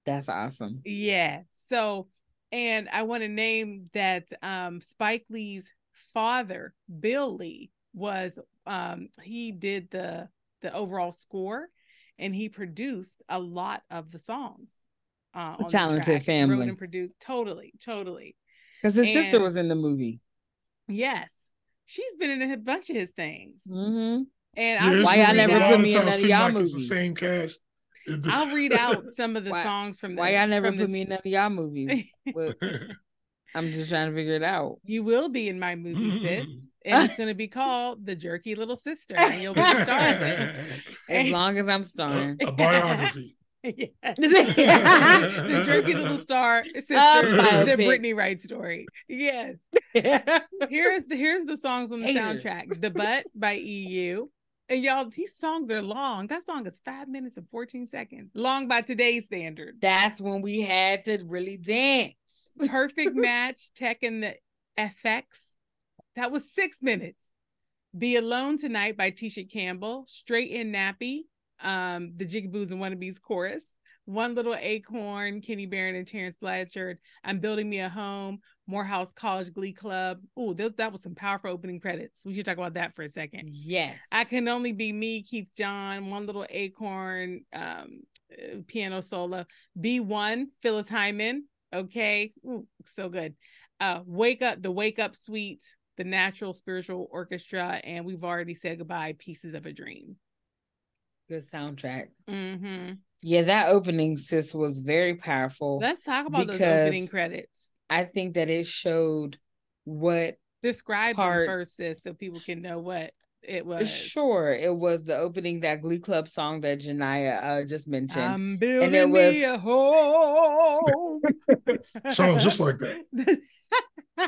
That's awesome. yeah so and i want to name that um spike lee's father bill lee was um he did the the overall score and he produced a lot of the songs uh, on talented track. Wrote family. and produced totally, totally. Because his sister was in the movie. Yes, she's been in a bunch of his things, hmm and Yeah, I'll, Why really y'all never put me in none of y'all like movies? The same cast. It- I'll read out some of the Why- songs from the. Why y'all never put the- me in none of y'all movies? Well, I'm just trying to figure it out. You will be in my movie, sis, and it's going to be called "The Jerky Little Sister," and you'll be starring. As long as I'm a, starring. a biography. Yes. the jerky little star sister, Uh, the. Brittany Wright story. Yes. Here's the here's the songs on the Haters. soundtrack. The Butt by EU. And y'all, these songs are long. That song is five minutes and 14 seconds. Long by today's standards. That's when we had to really dance. Perfect match, Tech and the FX. That was six minutes. Be Alone Tonight by Tisha Campbell. Straight and Nappy, um, the Jigaboos and Wannabes chorus. One Little Acorn, Kenny Barron and Terence Blanchard. I'm Building Me a Home. Morehouse College Glee Club. Ooh, those that was some powerful opening credits. We should talk about that for a second. Yes. I Can Only Be Me, Keith John, One Little Acorn, um, uh, piano solo. Be One, Phyllis Hyman. Okay. Ooh, so good. Uh, Wake Up, the Wake Up Suite, the Natural Spiritual Orchestra, and we've already said goodbye, Pieces of a Dream. Good soundtrack. hmm Yeah, that opening sis was very powerful. Let's talk about those opening credits. I think that it showed what Describe part- them first, sis, so people can know what it was. sure it was the opening that Glee Club song that Genia uh, just mentioned. I'm building was- me a home. Sounds just like that.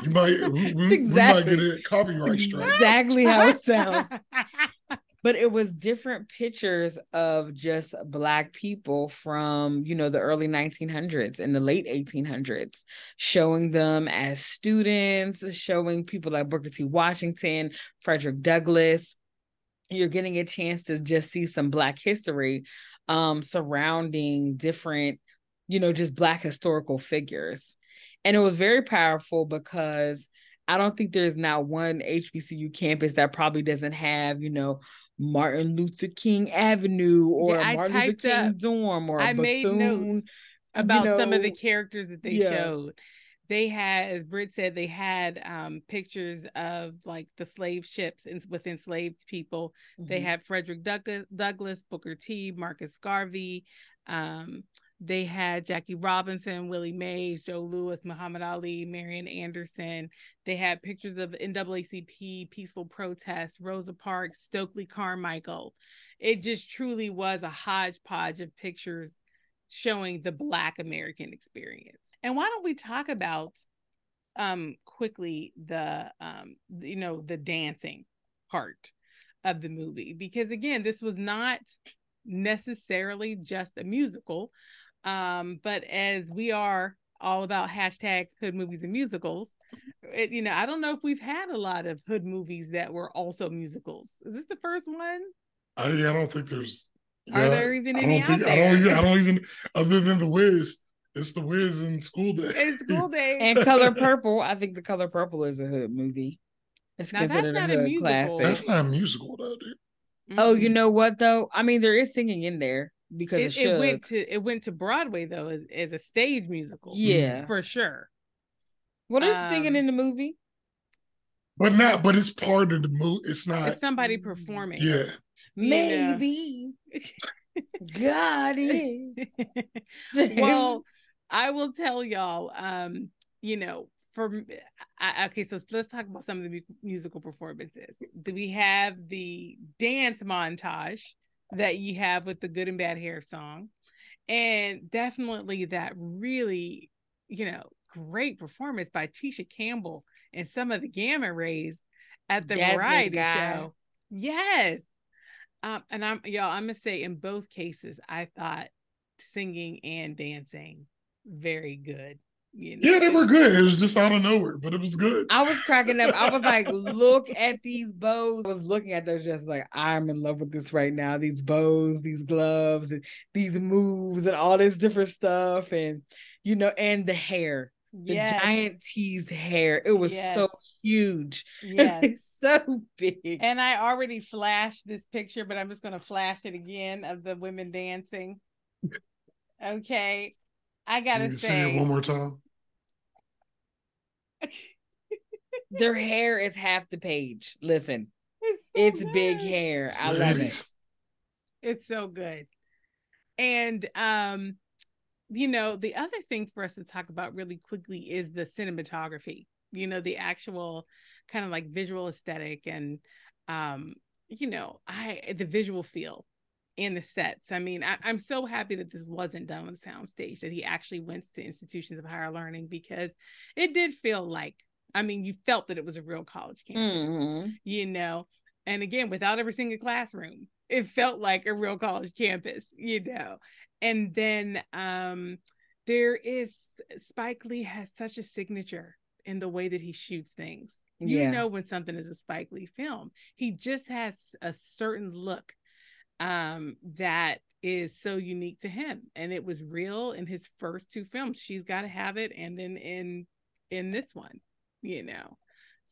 You might we, we- we might get a copyright strike. exactly how it sounds. but it was different pictures of just black people from you know the early 1900s and the late 1800s showing them as students showing people like booker t. Washington frederick douglass. You're getting a chance to just see some black history um surrounding different you know just black historical figures. And it was very powerful because I don't think there's not one HBCU campus that probably doesn't have, you know, Martin Luther King Avenue or Yeah, Martin Luther King up- dorm or I made notes about some of the characters that they yeah. showed. They had, as Britt said, they had um, pictures of like the slave ships in, with enslaved people. They Mhm. had Frederick Douglass, Douglass, Booker T, Marcus Garvey. Um, they had Jackie Robinson, Willie Mays, Joe Louis, Muhammad Ali, Marian Anderson. They had pictures of NAACP, peaceful protests, Rosa Parks, Stokely Carmichael. It just truly was a hodgepodge of pictures showing the Black American experience. And why don't we talk about um quickly the um you know the dancing part of the movie because again this was not necessarily just a musical um but as we are all about hashtag hood movies and musicals it, you know i don't know if we've had a lot of hood movies that were also musicals is this the first one I, I don't think there's. Are yeah, there even I any don't out think I don't. Even, I don't even. Other than the Wiz, it's the Wiz and School Day. it's school day And Color Purple, I think the Color Purple is a hood movie. It's Now, that's considered a not a musical. classic. That's not a musical, though, dude. Oh, you know what though? I mean, there is singing in there because it, it went to it went to Broadway though as, as a stage musical. Yeah, for sure. What is um, singing in the movie? But not, but it's part of the movie. It's not. It's somebody performing. Yeah. Maybe. God is. well, I will tell y'all. Um, you know, for I, okay, so let's talk about some of the musical performances. We have the dance montage that you have with the Good and Bad Hair song, and definitely that really, you know, great performance by Tisha Campbell and some of the Gamma Rays at the Jasmine variety guy. show. Yes. Um, and I'm y'all, I'm gonna say in both cases, I thought singing and dancing very good. You know? Yeah, they were good. It was just out of nowhere, but it was good. I was cracking up. I was like, look at these bows. I was looking at those just like, I'm in love with this right now. These bows, these gloves, and these moves, and all this different stuff. And you know, and the hair the yes. giant teased hair. It was yes. so huge. Yes. so big. And I already flashed this picture, but I'm just gonna flash it again of the women dancing. Okay. I gotta say it one more time. Their hair is half the page. Listen, it's, so it's big hair. I love it. It's so good. And um you know, the other thing for us to talk about really quickly is the cinematography, you know, the actual kind of like visual aesthetic and, um, you know, I, the visual feel in the sets. I mean, I, am so happy that this wasn't done on the soundstage, that he actually went to institutions of higher learning because it did feel like, I mean, you felt that it was a real college campus, mm-hmm. you know, and again, without ever seeing a classroom, it felt like a real college campus, you know and then um there is Spike Lee has such a signature in the way that he shoots things. You yeah. know when something is a Spike Lee film. He just has a certain look um that is so unique to him and it was real in his first two films. She's got to have it and then in in this one, you know.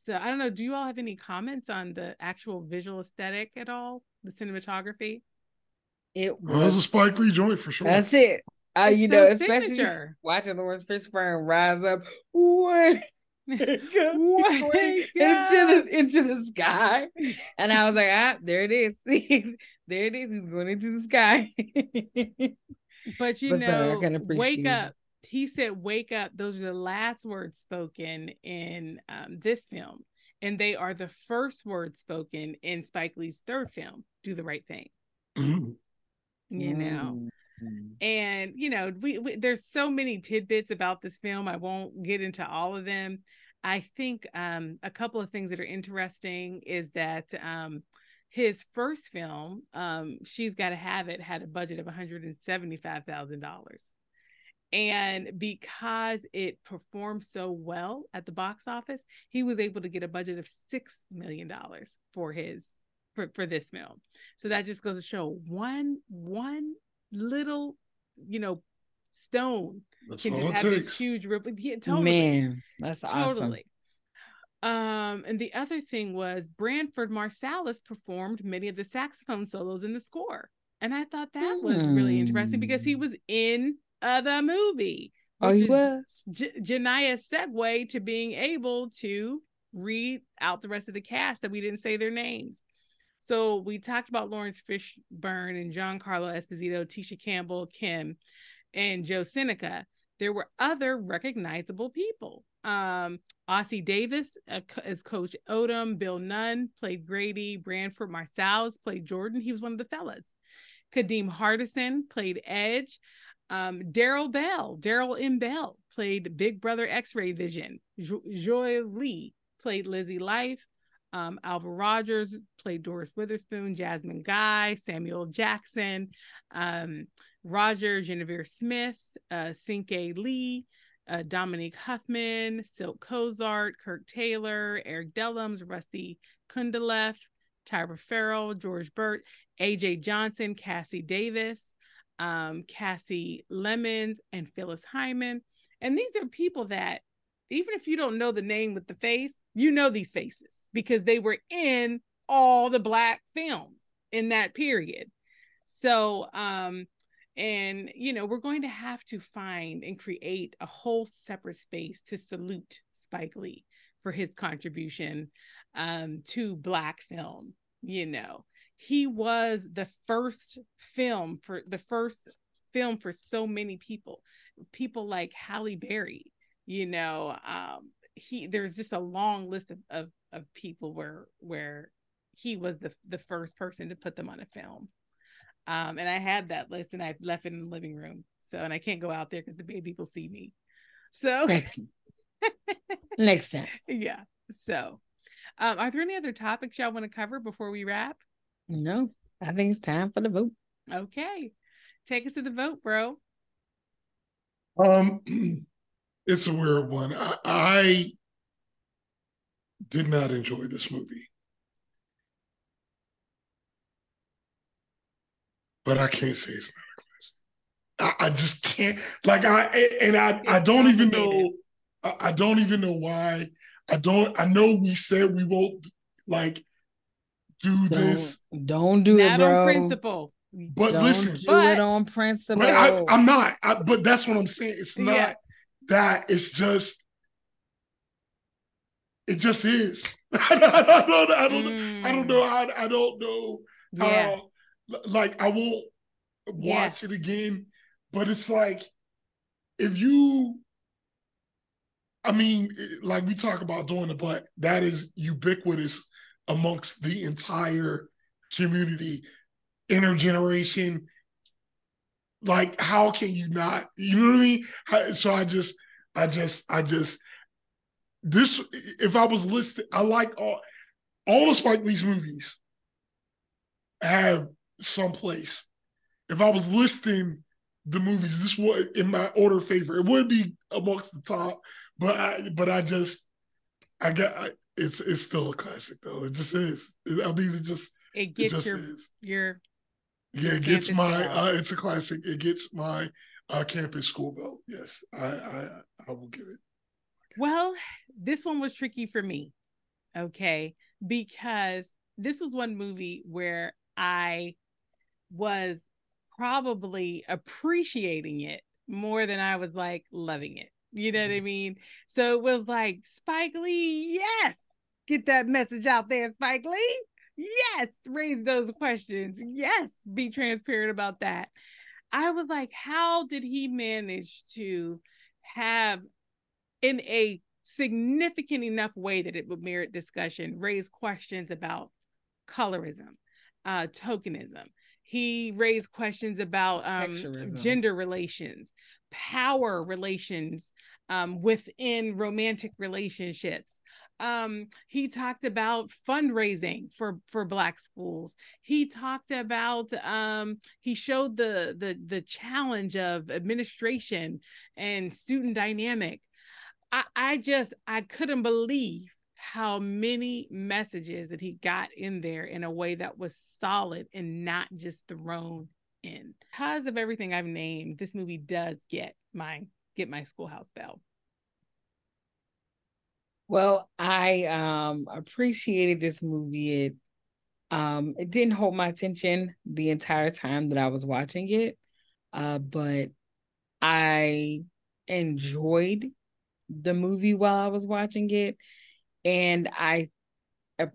So I don't know, do you all have any comments on the actual visual aesthetic at all? The cinematography? It was, well, it was a Spike Lee joint for sure. That's it. Uh, you know, especially signature. watching Laurence Fishburne rise up way, into the into the sky, and I was like, ah, there it is. there it is. He's going into the sky. but you but know, sorry, wake up. He said, "Wake up." Those are the last words spoken in um, this film, and they are the first words spoken in Spike Lee's third film, "Do the Right Thing." You know mm-hmm. and you know we, we, there's so many tidbits about this film i won't get into all of them i think um, a couple of things that are interesting is that um, his first film um, she's got to have it had a budget of $175000 and because it performed so well at the box office he was able to get a budget of six million dollars for his for, for this film. So that just goes to show one one little, you know, stone that's can just have takes. this huge ripple. Yeah, totally. Man, that's totally. Awesome. Um, and the other thing was Branford Marsalis performed many of the saxophone solos in the score. And I thought that was really interesting because he hmm. was in uh, the movie. Oh, he was. J- Genia's segue to being able to read out the rest of the cast that we didn't say their names. So we talked about Laurence Fishburne and Giancarlo Esposito, Tisha Campbell, Kyme, and Joe Seneca. There were other recognizable people. Um, Ossie Davis uh, as Coach Odom, Bill Nunn played Grady, Branford Marsalis played Jordan. He was one of the fellas. Kadeem Hardison played Edge. Um, Darryl Bell, Darryl M. Bell played Big Brother X-Ray Vision. Jo- Joie Lee played Lizzie Life. Um, Alva Rogers played Doris Witherspoon, Jasmine Guy, Samuel Jackson, um, Roger Guenveur Smith, uh, Lee, uh, Dominique Huffman, Silk Cozart, Kirk Taylor, Eric Dellums, Rusty Cundieff, Tyra Ferrell, George Burt, AJ Johnson, Cassi Davis, um, Kasi Lemmons, and Phyllis Hyman. And these are people that, even if you don't know the name with the face, you know these faces because they were in all the black films in that period. So, um, and you know, we're going to have to find and create a whole separate space to salute Spike Lee for his contribution um, to Black film. You know, he was the first film for the first film for so many people, people like Halle Berry. You know, um, he there's just a long list of, of of people where where he was the the first person to put them on a film. Um, and I had that list and I left it in the living room. So and I can't go out there because the baby will see me. So Next, next time. yeah. So um, are there any other topics y'all want to cover before we wrap? No, I think it's time for the vote. Okay. Take us to the vote, bro. Um, it's a weird one. I, I did not enjoy this movie, but I can't say it's not a classic. I, I just can't. Like I and I, I don't even know. I, I don't even know why. I don't. I know we said we won't like do this, Don't, don't do it, Not bro. on principle. but don't listen, do But- it on principle. But I, I'm not. I, but that's what I'm saying. It's not Yeah. that. It's just. It just is. I don't. I don't. I don't, I don't know. I, I don't know. Mm. Yeah. Like I won't watch it again. But it's like if you. I mean, like we talk about doing the butt, that is ubiquitous amongst the entire community, intergeneration. Like, how can you not? You know what I mean? So I just, I just, I just, this. If I was listed, I like all, all the Spike Lee's movies have some place. If I was listing the movies, this was in my order of favor. It would be amongst the top, but I, but I just, I got. I, it's it's still a classic though. It just is. I mean, it just It it gets just your is. your Yeah, it gets my. Uh, it's a classic. It gets my uh, campus school belt. Yes, I I I will give it. Well, this one was tricky for me. Okay. Because this was one movie where I was probably appreciating it more than I was like loving it. You know what I mean? So it was like, Spike Lee, yes, get that message out there, Spike Lee. Yes, raise those questions. Yes, be transparent about that. I was like, how did he manage to have in a significant enough way that it would merit discussion, raise questions about colorism, uh, tokenism. He raised questions about um, gender relations, power relations um, within romantic relationships. Um, he talked about fundraising for for Black schools. He talked about um, he showed the the the challenge of administration and student dynamic. I, I just I couldn't believe how many messages that he got in there in a way that was solid and not just thrown in. Because of everything I've named, this movie does get my get my schoolhouse bell. Well, I um appreciated this movie. It um it didn't hold my attention the entire time that I was watching it. Uh but I enjoyed the movie while I was watching it and I uh,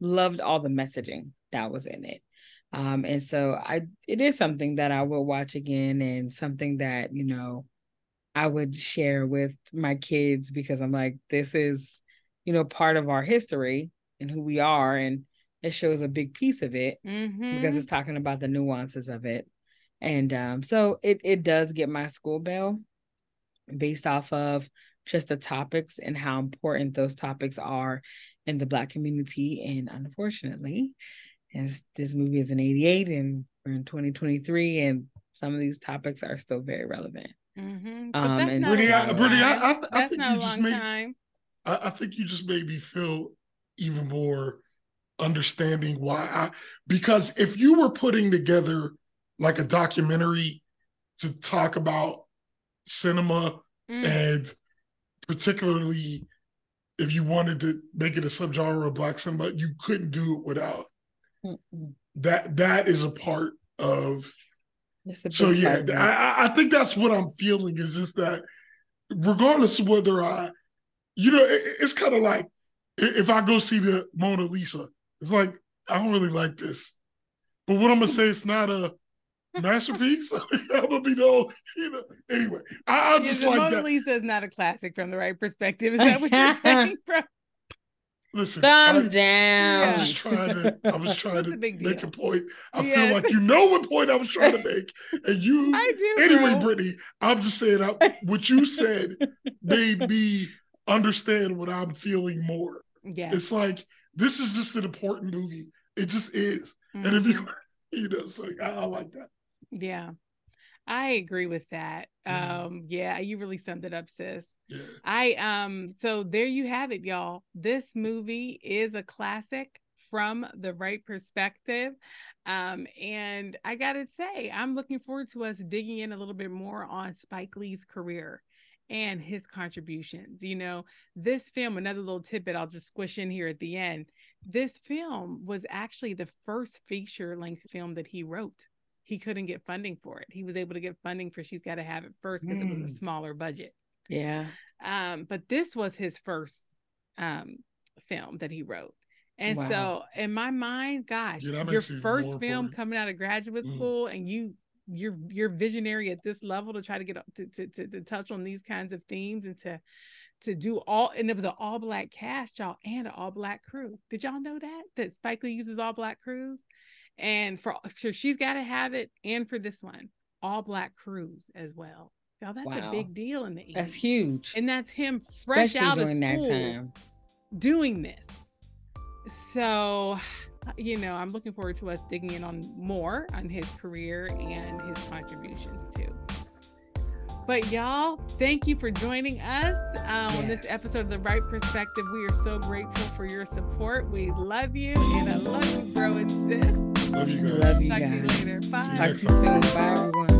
loved all the messaging that was in it. Um and so I it is something that I will watch again and something that, you know, I would share with my kids because I'm like, this is, you know, part of our history and who we are. And it shows a big piece of it Mhm. because it's talking about the nuances of it. And um, so it it does get my school bell based off of just the topics and how important those topics are in the black community. And unfortunately, as this movie is in 88 and we're in 2023 and some of these topics are still very relevant. Mhm. But Um, and not Brittany, a I, Brittany, I, time. I, I think not you just made. time. I, I think you just made me feel even more understanding why I because if you were putting together like a documentary to talk about cinema Mm. and particularly if you wanted to make it a subgenre of black cinema, you couldn't do it without. Mm-mm. that that is a part of so yeah I, I think that's what i'm feeling is just that regardless of whether i you know it, it's kind of like if i go see the mona lisa it's like i don't really like this. But what i'm gonna say it's not a masterpiece i'm gonna be no you know anyway i, I just yeah, like mona that. lisa is not a classic from the right perspective is that what you're saying bro Listen, thumbs I, down. I was just trying to. I was trying to a make a point. I yeah. feel like you know what point I was trying to make, and you. I do. Anyway, bro. Brittany, I'm just saying I, what you said made me understand what I'm feeling more. Yeah, it's like this is just an important movie. It just is, mm-hmm. and if you, mm-hmm. you know, so I, I like that. Yeah, I agree with that. Mm. Um, yeah, you really summed it up, sis. Yeah. I um so there you have it, y'all. This movie is a classic from the right perspective. Um, and I gotta say, I'm looking forward to us digging in a little bit more on Spike Lee's career and his contributions. You know, this film, another little tidbit I'll just squish in here at the end. This film was actually the first feature length film that he wrote. He couldn't get funding for it. He was able to get funding for She's Gotta Have It first because mm. it was a mm. smaller budget. Yeah. Um, but this was his first um film that he wrote. And wow. so in my mind, gosh, yeah, your first film coming out of graduate mm. school and you you're you're visionary at this level to try to get to, to, to, to touch on these kinds of themes and to to do all and it was an all black cast y'all and an all black crew did y'all know that that spike lee uses all black crews and for so she's got to have it and for this one all black crews as well Y'all, that's wow. a big deal in the 80s. That's huge. And that's him fresh Especially out of school doing this. So, you know, I'm looking forward to us digging in on more on his career and his contributions too. But y'all, thank you for joining us um, yes. on this episode of The Wright Perspective. We are so grateful for your support. We love you, and I love you, bro and sis. Love you guys. Love you Talk guys. to you later. Bye. Talk to you soon. Bye, everyone.